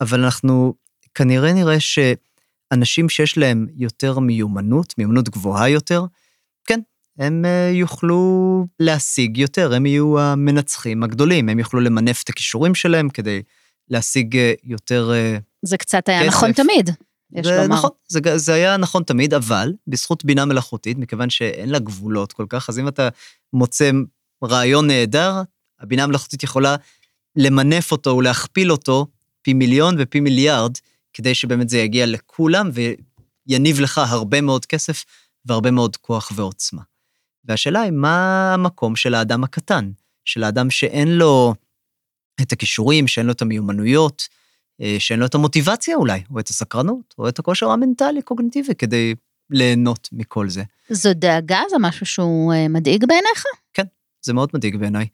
אבל אנחנו כנראה נראה שאנשים שיש להם יותר מיומנות, מיומנות גבוהה יותר, כן, הם אה, יוכלו להשיג יותר, הם יהיו המנצחים הגדולים, הם יוכלו למנף את הכישורים שלהם כדי להשיג אה, יותר... אה, זה קצת היה כסף. נכון תמיד, יש זה לומר. נכון, זה, זה היה נכון תמיד, אבל בזכות בינה מלאכותית, מכיוון שאין לה גבולות כל כך, אז אם אתה מוצא רעיון נהדר, הבינה המלאכותית יכולה למנף אותו ולהכפיל אותו פי מיליון ופי מיליארד, כדי שבאמת זה יגיע לכולם ויניב לך הרבה מאוד כסף והרבה מאוד כוח ועוצמה. והשאלה היא, מה המקום של האדם הקטן? של האדם שאין לו את הכישורים, שאין לו את המיומנויות, אה, שאין לו את המוטיבציה אולי, או את הסקרנות, או את הכושר המנטלי-קוגניטיבי כדי ליהנות מכל זה. זו דאגה? זה משהו שהוא אה, מדאיג בעיניך? כן, זה מאוד מדאיג בעיניי.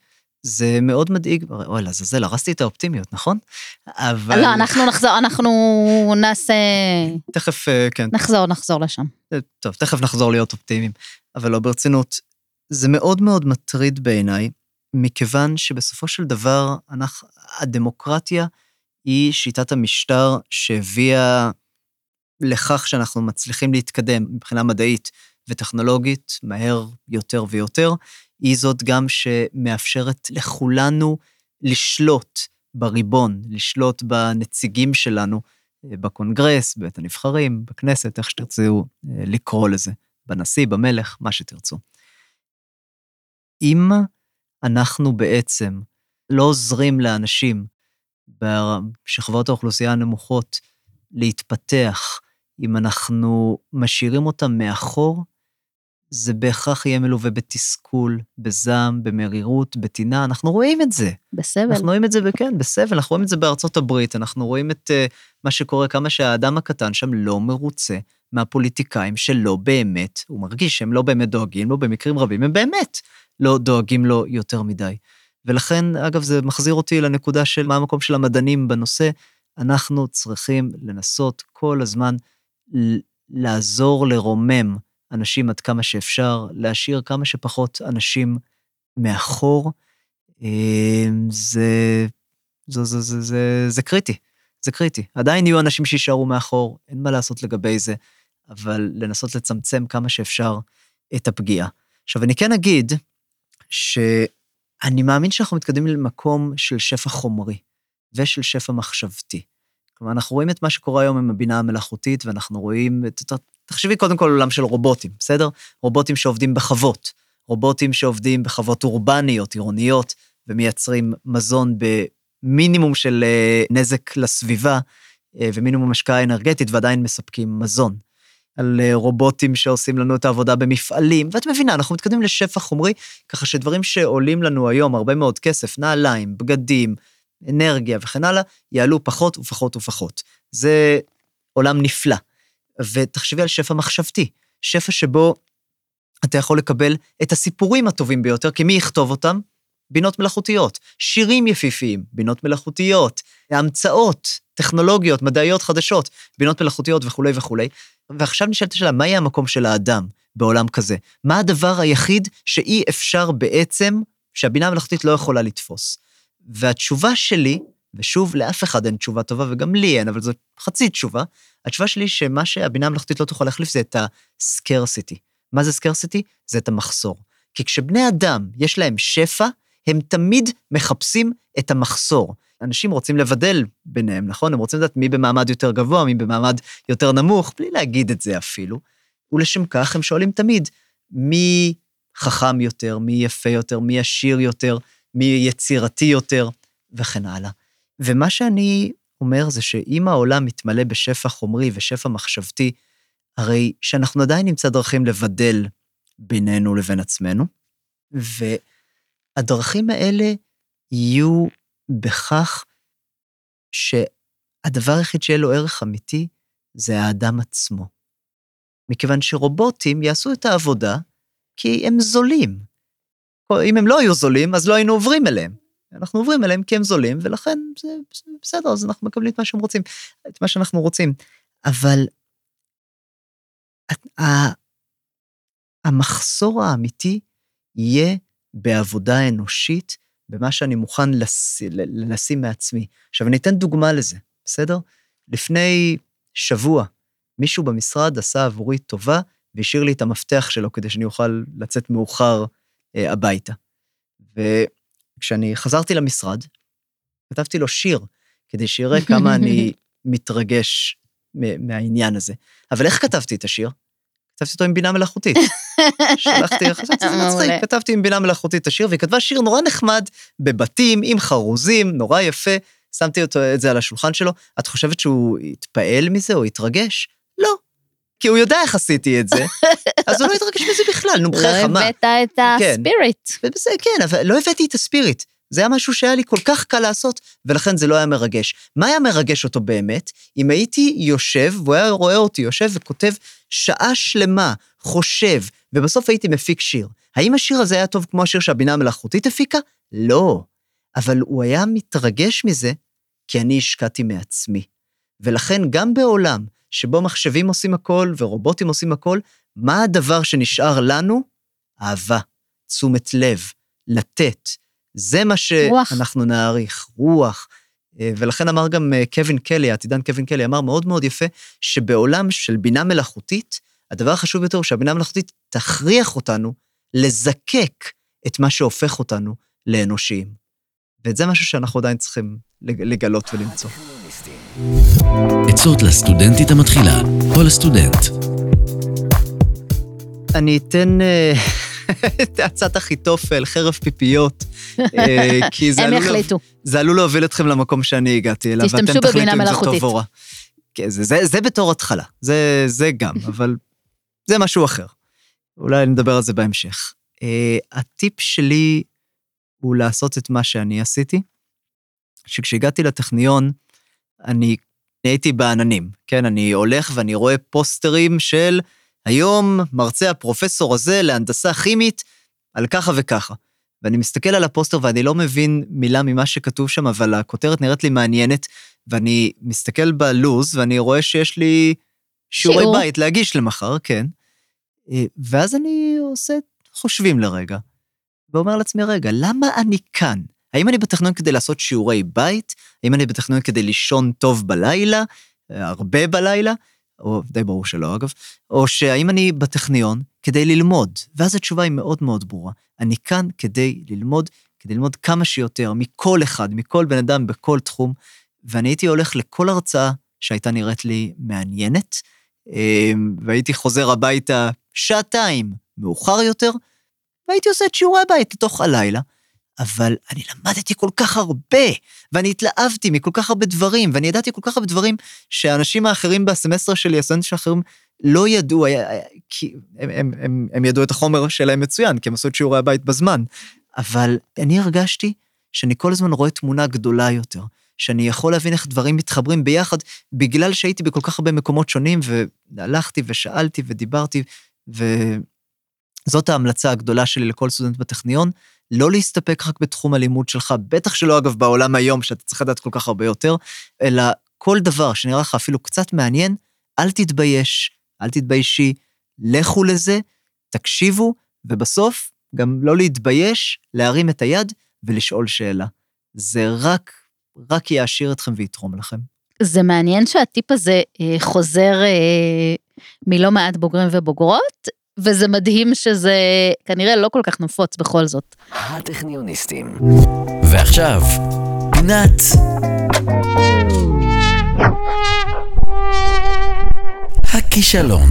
זה מאוד מדאיג, אוי, לעזאזל, הרסתי את האופטימיות, נכון? אבל... לא, אנחנו נחזור, אנחנו נעשה... תכף, אה, כן. נחזור, נחזור לשם. טוב, תכף נחזור להיות אופטימיים, אבל לא ברצינות. זה מאוד מאוד מטריד בעיניי, מכיוון שבסופו של דבר, אנחנו, הדמוקרטיה היא שיטת המשטר שהביאה לכך שאנחנו מצליחים להתקדם מבחינה מדעית וטכנולוגית מהר יותר ויותר, היא זאת גם שמאפשרת לכולנו לשלוט בריבון, לשלוט בנציגים שלנו אה, בקונגרס, בבית הנבחרים, בכנסת, איך שתרצו אה, לקרוא לזה, בנשיא, במלך, מה שתרצו. אם אנחנו בעצם לא עוזרים לאנשים בשכבות האוכלוסייה הנמוכות להתפתח, אם אנחנו משאירים אותם מאחור, זה בהכרח יהיה מלווה בתסכול, בזעם, במרירות, בטינה, אנחנו רואים את זה. בסבל. אנחנו רואים את זה, כן, בסבל, אנחנו רואים את זה בארצות הברית, אנחנו רואים את uh, מה שקורה, כמה שהאדם הקטן שם לא מרוצה מהפוליטיקאים שלא באמת, הוא מרגיש שהם לא באמת דואגים לו, במקרים רבים הם באמת לא דואגים לו יותר מדי. ולכן, אגב, זה מחזיר אותי לנקודה של מה המקום של המדענים בנושא. אנחנו צריכים לנסות כל הזמן לעזור לרומם אנשים עד כמה שאפשר, להשאיר כמה שפחות אנשים מאחור. אמ, זה, זה, זה, זה, זה, זה קריטי, זה קריטי. עדיין יהיו אנשים שיישארו מאחור, אין מה לעשות לגבי זה, אבל לנסות לצמצם כמה שאפשר את הפגיעה. עכשיו, אני כן אגיד שאני מאמין שאנחנו מתקדמים למקום של שפע חומרי ושל שפע מחשבתי. כלומר, אנחנו רואים את מה שקורה היום עם הבינה המלאכותית, ואנחנו רואים את... תחשבי קודם כל עולם של רובוטים, בסדר? רובוטים שעובדים בחוות, רובוטים שעובדים בחוות אורבניות, עירוניות, ומייצרים מזון במינימום של אה, נזק לסביבה אה, ומינימום השקעה אנרגטית, ועדיין מספקים מזון. על אה, רובוטים שעושים לנו את העבודה במפעלים, ואת מבינה, אנחנו מתקדמים לשפע חומרי, ככה שדברים שעולים לנו היום הרבה מאוד כסף, נעליים, בגדים, אנרגיה וכן הלאה, יעלו פחות ופחות ופחות. זה עולם נפלא. ותחשבי על שפע מחשבתי, שפע שבו אתה יכול לקבל את הסיפורים הטובים ביותר, כי מי יכתוב אותם? בינות מלאכותיות. שירים יפיפיים, בינות מלאכותיות, המצאות, טכנולוגיות, מדעיות חדשות, בינות מלאכותיות וכולי וכולי. ועכשיו נשאלת השאלה, מה יהיה המקום של האדם בעולם כזה? מה הדבר היחיד שאי אפשר בעצם, שהבינה המלאכותית לא יכולה לתפוס? והתשובה שלי, ושוב, לאף אחד אין תשובה טובה, וגם לי אין, אבל זו חצי תשובה, התשובה שלי שמה שהבינה המלאכותית לא תוכל להחליף זה את הסקרסיטי. מה זה סקרסיטי? זה את המחסור. כי כשבני אדם יש להם שפע, הם תמיד מחפשים את המחסור. אנשים רוצים לבדל ביניהם, נכון? הם רוצים לדעת מי במעמד יותר גבוה, מי במעמד יותר נמוך, בלי להגיד את זה אפילו. ולשם כך הם שואלים תמיד, מי חכם יותר, מי יפה יותר, מי עשיר יותר, מי יצירתי יותר, וכן הלאה. ומה שאני אומר זה שאם העולם מתמלא בשפע חומרי ושפע מחשבתי, הרי שאנחנו עדיין נמצא דרכים לבדל בינינו לבין עצמנו, והדרכים האלה יהיו בכך שהדבר היחיד שיהיה לו ערך אמיתי זה האדם עצמו. מכיוון שרובוטים יעשו את העבודה כי הם זולים. אם הם לא היו זולים, אז לא היינו עוברים אליהם. אנחנו עוברים אליהם כי הם זולים, ולכן זה, זה בסדר, אז אנחנו מקבלים את מה שהם רוצים, את מה שאנחנו רוצים. אבל המחסור האמיתי יהיה בעבודה אנושית, במה שאני מוכן לש, לשים מעצמי. עכשיו, אני אתן דוגמה לזה, בסדר? לפני שבוע, מישהו במשרד עשה עבורי טובה והשאיר לי את המפתח שלו כדי שאני אוכל לצאת מאוחר אה, הביתה. וכשאני חזרתי למשרד, כתבתי לו שיר, כדי שיראה כמה אני מתרגש מהעניין הזה. אבל איך כתבתי את השיר? כתבתי אותו עם בינה מלאכותית. שלחתי, חשבתי שזה מצחיק, כתבתי עם בינה מלאכותית את השיר, והיא כתבה שיר נורא נחמד, בבתים, עם חרוזים, נורא יפה, שמתי אותו, את זה על השולחן שלו, את חושבת שהוא יתפעל מזה או יתרגש? לא. כי הוא יודע איך עשיתי את זה, אז הוא לא יתרגש מזה בכלל, נו, בחייך, לא מה? הבאת את כן. הספיריט. ובזה, כן, אבל לא הבאתי את הספיריט. זה היה משהו שהיה לי כל כך קל לעשות, ולכן זה לא היה מרגש. מה היה מרגש אותו באמת? אם הייתי יושב, והוא היה רואה אותי יושב וכותב שעה שלמה, חושב, ובסוף הייתי מפיק שיר. האם השיר הזה היה טוב כמו השיר שהבינה המלאכותית הפיקה? לא. אבל הוא היה מתרגש מזה, כי אני השקעתי מעצמי. ולכן גם בעולם שבו מחשבים עושים הכל ורובוטים עושים הכל, מה הדבר שנשאר לנו? אהבה, תשומת לב, לתת. זה מה רוח. שאנחנו נעריך, רוח. אה, ולכן אמר גם אה, קווין קלי, העתידן קווין קלי, אמר מאוד מאוד יפה, שבעולם של בינה מלאכותית, הדבר החשוב ביותר הוא שהבינה המלאכותית תכריח אותנו לזקק את מה שהופך אותנו לאנושיים. וזה משהו שאנחנו עדיין צריכים לג- לגלות ולמצוא. עצות לסטודנטית המתחילה או לסטודנט. אני אתן אה, את עצת אחיתופל, חרב פיפיות, אה, כי זה הם עלול, יחליטו. זה עלול להוביל אתכם למקום שאני הגעתי אליו, ואתם תחליטו אם זה מלאכותית. טוב או רע. כן, זה, זה, זה בתור התחלה, זה, זה גם, אבל זה משהו אחר. אולי נדבר על זה בהמשך. אה, הטיפ שלי הוא לעשות את מה שאני עשיתי, שכשהגעתי לטכניון, אני הייתי בעננים, כן? אני הולך ואני רואה פוסטרים של היום מרצה הפרופסור הזה להנדסה כימית על ככה וככה. ואני מסתכל על הפוסטר ואני לא מבין מילה ממה שכתוב שם, אבל הכותרת נראית לי מעניינת, ואני מסתכל בלוז ואני רואה שיש לי שיעורי שיעור. בית להגיש למחר, כן. אה, ואז אני עושה חושבים לרגע, ואומר לעצמי, רגע, למה אני כאן? האם אני בטכניון כדי לעשות שיעורי בית? האם אני בטכניון כדי לישון טוב בלילה? הרבה בלילה? או די ברור שלא, אגב. או שהאם אני בטכניון כדי ללמוד? ואז התשובה היא מאוד מאוד ברורה. אני כאן כדי ללמוד, כדי ללמוד כמה שיותר מכל אחד, מכל בן אדם בכל תחום, ואני הייתי הולך לכל הרצאה שהייתה נראית לי מעניינת, אה, והייתי חוזר הביתה שעתיים מאוחר יותר, והייתי עושה את שיעורי הבית לתוך הלילה. אבל אני למדתי כל כך הרבה, ואני התלהבתי מכל כך הרבה דברים, ואני ידעתי כל כך הרבה דברים שהאנשים האחרים בסמסטר שלי, הסטודנטים האחרים, לא ידעו, היה, היה, כי הם, הם, הם, הם ידעו את החומר שלהם מצוין, כי הם עשו את שיעורי הבית בזמן. אבל אני הרגשתי שאני כל הזמן רואה תמונה גדולה יותר, שאני יכול להבין איך דברים מתחברים ביחד, בגלל שהייתי בכל כך הרבה מקומות שונים, והלכתי ושאלתי ודיברתי, וזאת ההמלצה הגדולה שלי לכל סטודנט בטכניון, לא להסתפק רק בתחום הלימוד שלך, בטח שלא אגב בעולם היום, שאתה צריך לדעת כל כך הרבה יותר, אלא כל דבר שנראה לך אפילו קצת מעניין, אל תתבייש, אל תתביישי, לכו לזה, תקשיבו, ובסוף גם לא להתבייש, להרים את היד ולשאול שאלה. זה רק, רק יעשיר אתכם ויתרום לכם. זה מעניין שהטיפ הזה אה, חוזר אה, מלא מעט בוגרים ובוגרות, וזה מדהים שזה כנראה לא כל כך נפוץ בכל זאת. הטכניוניסטים. ועכשיו, פינת הכישלון.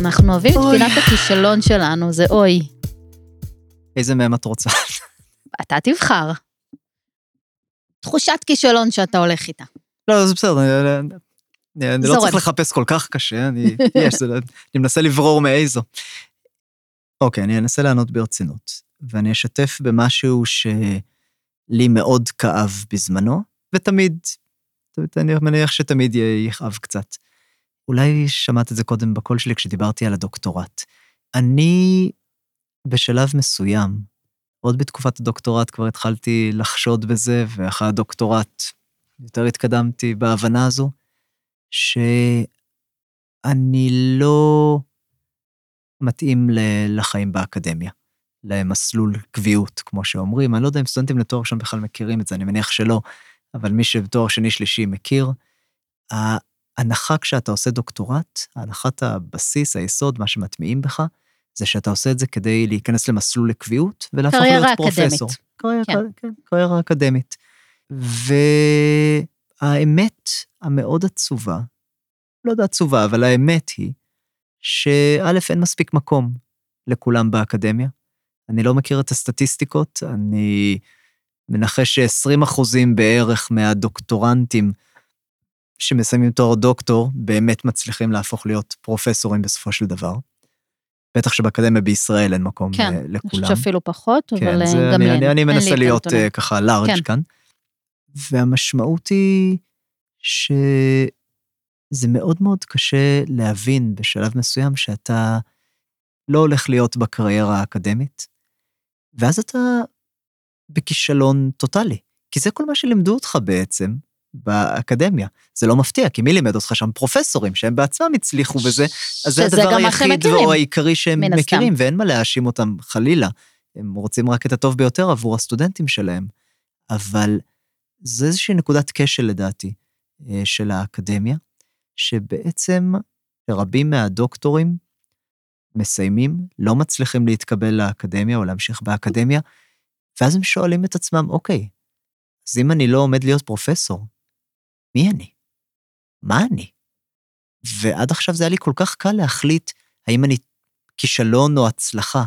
אנחנו אוהבים את. פינת הכישלון שלנו, זה אוי. איזה מהם את רוצה? אתה תבחר. תחושת כישלון שאתה הולך איתה. לא, זה בסדר, אני, אני, אני לא. צריך לחפש כל כך קשה, אני, יש, זה, לא- אני מנסה לברור מאיזו. אוקיי, אני אנסה לענות ברצינות, ואני אשתף במשהו שלי מאוד כאב בזמנו, ותמיד, אני מניח שתמיד יכאב קצת. אולי שמעת את זה קודם בקול שלי כשדיברתי על הדוקטורט. אני, בשלב מסוים, עוד בתקופת הדוקטורט כבר התחלתי לחשוד בזה, ואחרי הדוקטורט יותר התקדמתי בהבנה הזו, שאני לא מתאים לחיים באקדמיה, למסלול קביעות, כמו שאומרים. אני לא יודע אם סטודנטים לתואר ראשון בכלל מכירים את זה, אני מניח שלא, אבל מי שבתואר שני-שלישי מכיר. ההנחה כשאתה עושה דוקטורט, הנחת הבסיס, היסוד, מה שמטמיעים בך, זה שאתה עושה את זה כדי להיכנס למסלול לקביעות ולהפוך להיות פרופסור. אקדמית. קריירה, כן. כן. כן, קריירה אקדמית. והאמת המאוד עצובה, לא יודע עצובה, אבל האמת היא שא', אין מספיק מקום לכולם באקדמיה. אני לא מכיר את הסטטיסטיקות, אני מנחש ש-20 אחוזים בערך מהדוקטורנטים שמסיימים תואר דוקטור, באמת מצליחים להפוך להיות פרופסורים בסופו של דבר. בטח שבאקדמיה בישראל אין מקום כן, אה, אני לכולם. חושבת שאפילו פחות, כן, אבל אה, זה, גם אני, אני, אין, אני לי מנסה להיות. אה, ככה לארג' כן. כאן. והמשמעות היא שזה מאוד מאוד קשה להבין בשלב מסוים שאתה לא הולך להיות בקריירה האקדמית, ואז אתה בכישלון טוטאלי. כי זה כל מה שלימדו אותך בעצם באקדמיה. זה לא מפתיע, כי מי לימד אותך שם? פרופסורים, שהם בעצמם הצליחו בזה, אז זה הדבר היחיד או העיקרי שהם. מכירים, ואין מה להאשים אותם חלילה. הם רוצים רק את הטוב ביותר עבור הסטודנטים שלהם. אבל זה איזושהי נקודת כשל לדעתי אה, של האקדמיה, שבעצם רבים מהדוקטורים מסיימים, לא מצליחים להתקבל לאקדמיה או להמשיך באקדמיה, ואז הם שואלים את עצמם, אוקיי, אז אם אני לא עומד להיות פרופסור, מי אני? מה אני? ועד עכשיו זה היה לי כל כך קל להחליט האם אני כישלון או הצלחה.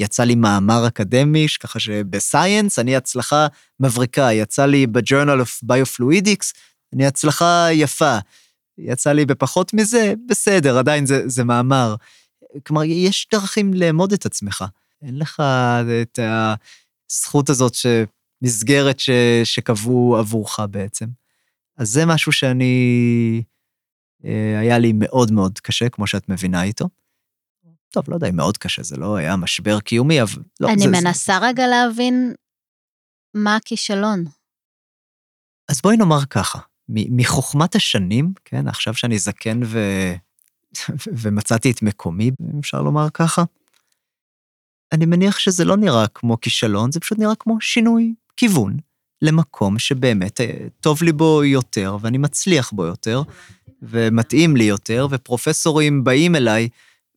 יצא לי מאמר אקדמי, ככה שבסייאנס אני הצלחה מבריקה, יצא לי ב-Journal of Biofluidics, אני הצלחה יפה. יצא לי בפחות מזה, בסדר, עדיין זה, זה מאמר. כלומר, יש דרכים לאמוד את עצמך. אין לך את הזכות הזאת, מסגרת ש, שקבעו עבורך בעצם. אז זה משהו שאני, אה, היה לי מאוד מאוד קשה, כמו שאת מבינה איתו. טוב, לא יודע אם מאוד קשה, זה לא היה משבר קיומי, אבל לא, אני זה, מנסה רגע להבין מה הכישלון. אז בואי נאמר ככה, מחוכמת השנים, כן, עכשיו שאני זקן ו... ומצאתי את מקומי, אם אפשר לומר ככה, אני מניח שזה לא נראה כמו כישלון, זה פשוט נראה כמו שינוי כיוון למקום שבאמת אה, טוב לי בו יותר, ואני מצליח בו יותר, ומתאים לי יותר, ופרופסורים באים אליי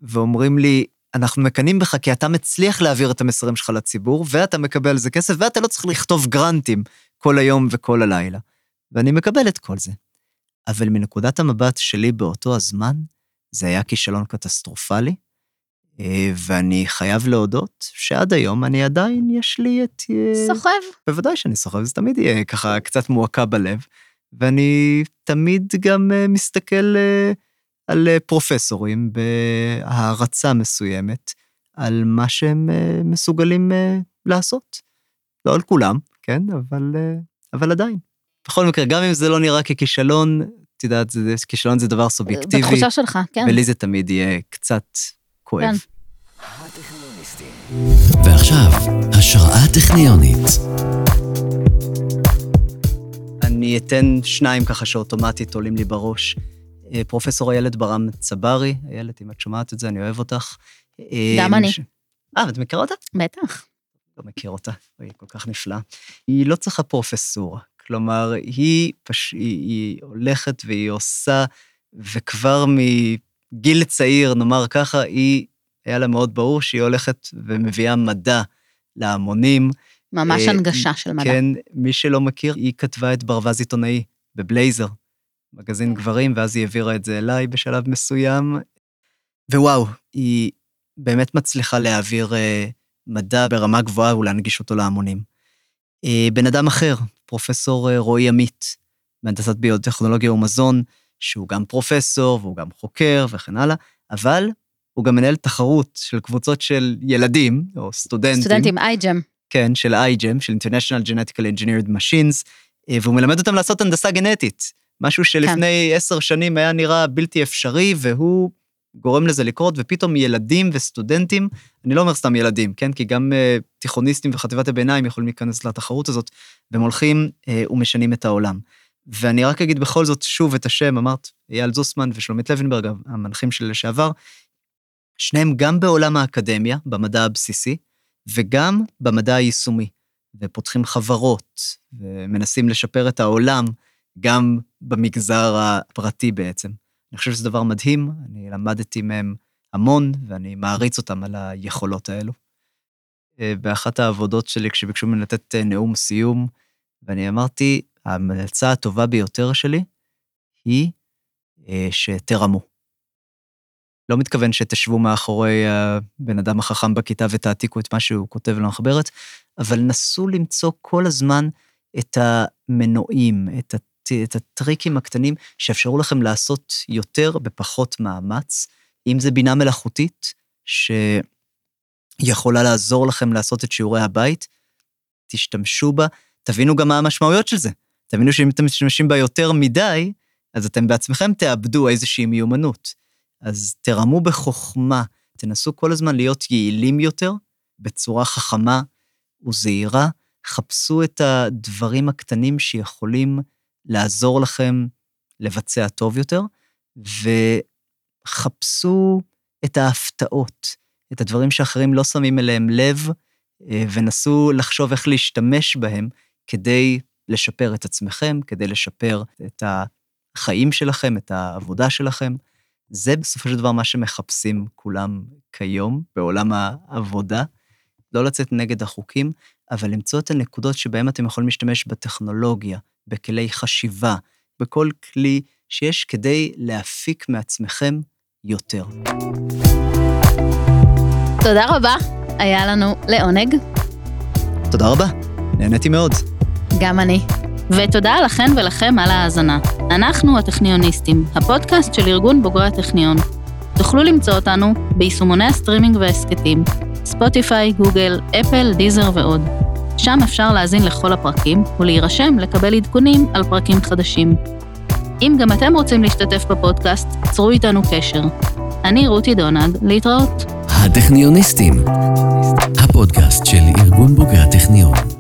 ואומרים לי, אנחנו מקנאים בך כי אתה מצליח להעביר את המסרים שלך לציבור, ואתה מקבל על זה כסף, ואתה לא צריך לכתוב גרנטים כל היום וכל הלילה. ואני מקבל את כל זה. אבל מנקודת המבט שלי באותו הזמן, זה היה כישלון קטסטרופלי, אה, ואני חייב להודות שעד היום אני עדיין, יש לי את... אה, סוחב. בוודאי שאני סוחב, זה תמיד יהיה ככה קצת מועקה בלב, ואני תמיד גם אה, מסתכל על אה, פרופסורים בהערצה מסוימת, על מה שהם אה, מסוגלים אה, לעשות. לא על כולם, כן, אבל, אבל עדיין. בכל מקרה, גם אם זה לא נראה ככישלון, את יודעת, זה- כישלון זה דבר סובייקטיבי, בתחושה שלך, כן. ולי זה תמיד יהיה קצת כואב. כן. ועכשיו, השראה טכניונית. אני אתן שניים ככה שאוטומטית עולים לי בראש. אה, פרופסור איילת ברם צברי, איילת, אם את שומעת את זה, אני אוהב אותך. אה, גם אני. אה, ואת מכירה אותה? בטח. לא מכיר אותה, היא כל כך נפלאה. היא לא צריכה פרופסורה, כלומר, היא, פש... היא, היא הולכת והיא עושה, וכבר מגיל צעיר, נאמר ככה, היא, היה לה מאוד ברור שהיא הולכת ומביאה מדע להמונים. ממש אה, הנגשה של מדע. כן, מי שלא מכיר, היא כתבה את ברווז עיתונאי בבלייזר, מגזין גברים, ואז היא העבירה את זה אליי בשלב מסוים. ווואו, היא באמת מצליחה להעביר אה, מדע ברמה גבוהה ולהנגיש אותו להמונים. אה, בן אדם אחר, פרופסור אה, רועי עמית, מהנדסת ביוטכנולוגיה ומזון, שהוא גם פרופסור והוא גם חוקר וכן הלאה, אבל הוא גם מנהל תחרות של קבוצות של ילדים, או סטודנטים. סטודנטים, אייג'ם. כן, של iGEM, של International Genetically Engineered Machines, והוא מלמד אותם לעשות הנדסה גנטית. משהו שלפני עשר שנים היה נראה בלתי אפשרי, והוא גורם לזה לקרות, ופתאום ילדים וסטודנטים, אני לא אומר סתם ילדים, כן? כי גם uh, תיכוניסטים וחטיבת הביניים יכולים להיכנס לתחרות הזאת, והם הולכים uh, ומשנים את העולם. ואני רק אגיד בכל זאת שוב את השם, אמרת, אייל זוסמן ושלומית לוינברג, המנחים של לשעבר, שניהם גם בעולם האקדמיה, במדע הבסיסי, וגם במדע היישומי, ופותחים חברות, ומנסים לשפר את העולם גם במגזר הפרטי בעצם. אני חושב שזה דבר מדהים, אני למדתי מהם המון, ואני מעריץ אותם על היכולות האלו. אה, באחת העבודות שלי, כשביקשו ממני לתת אה, נאום סיום, ואני אמרתי, ההמלצה הטובה ביותר שלי היא אה, שתרמו. לא מתכוון שתשבו מאחורי הבן אדם החכם בכיתה ותעתיקו את מה שהוא כותב למחברת, אבל נסו למצוא כל הזמן את המנועים, את. את הטריקים הקטנים שאפשרו לכם לעשות יותר בפחות מאמץ, אם זה בינה מלאכותית, שיכולה לעזור לכם לעשות את שיעורי הבית, תשתמשו בה, תבינו גם מה המשמעויות של זה. תבינו שאם אתם משתמשים בה יותר מדי, אז אתם בעצמכם תאבדו איזושהי מיומנות. אז תרמו בחוכמה, תנסו כל הזמן להיות יעילים יותר, בצורה חכמה וזהירה, חפשו את הדברים הקטנים שיכולים לעזור לכם לבצע טוב יותר, וחפשו את ההפתעות, את הדברים שאחרים לא שמים אליהם לב, אה, ונסו לחשוב איך להשתמש בהם כדי לשפר את עצמכם, כדי לשפר את החיים שלכם, את העבודה שלכם. זה בסופו של דבר מה שמחפשים כולם כיום בעולם העבודה. לא לצאת נגד החוקים, אבל למצוא את הנקודות שבהן אתם יכולים להשתמש בטכנולוגיה, בכלי חשיבה, בכל כלי שיש כדי להפיק מעצמכם יותר. תודה רבה, היה לנו לעונג. תודה רבה, נהניתי מאוד. גם אני. ותודה לכן ולכם על ההאזנה. אנחנו הטכניוניסטים, הפודקאסט של ארגון בוגרי הטכניון. תוכלו למצוא אותנו ביישומוני הסטרימינג וההסכתים, ספוטיפיי, גוגל, אפל, דיזר ועוד. שם אפשר להאזין לכל הפרקים ולהירשם לקבל עדכונים על פרקים חדשים. אם גם אתם רוצים להשתתף בפודקאסט, צרו איתנו קשר. אני רותי דונלד, להתראות. הטכניוניסטים, הפודקאסט של ארגון בוגרי הטכניון.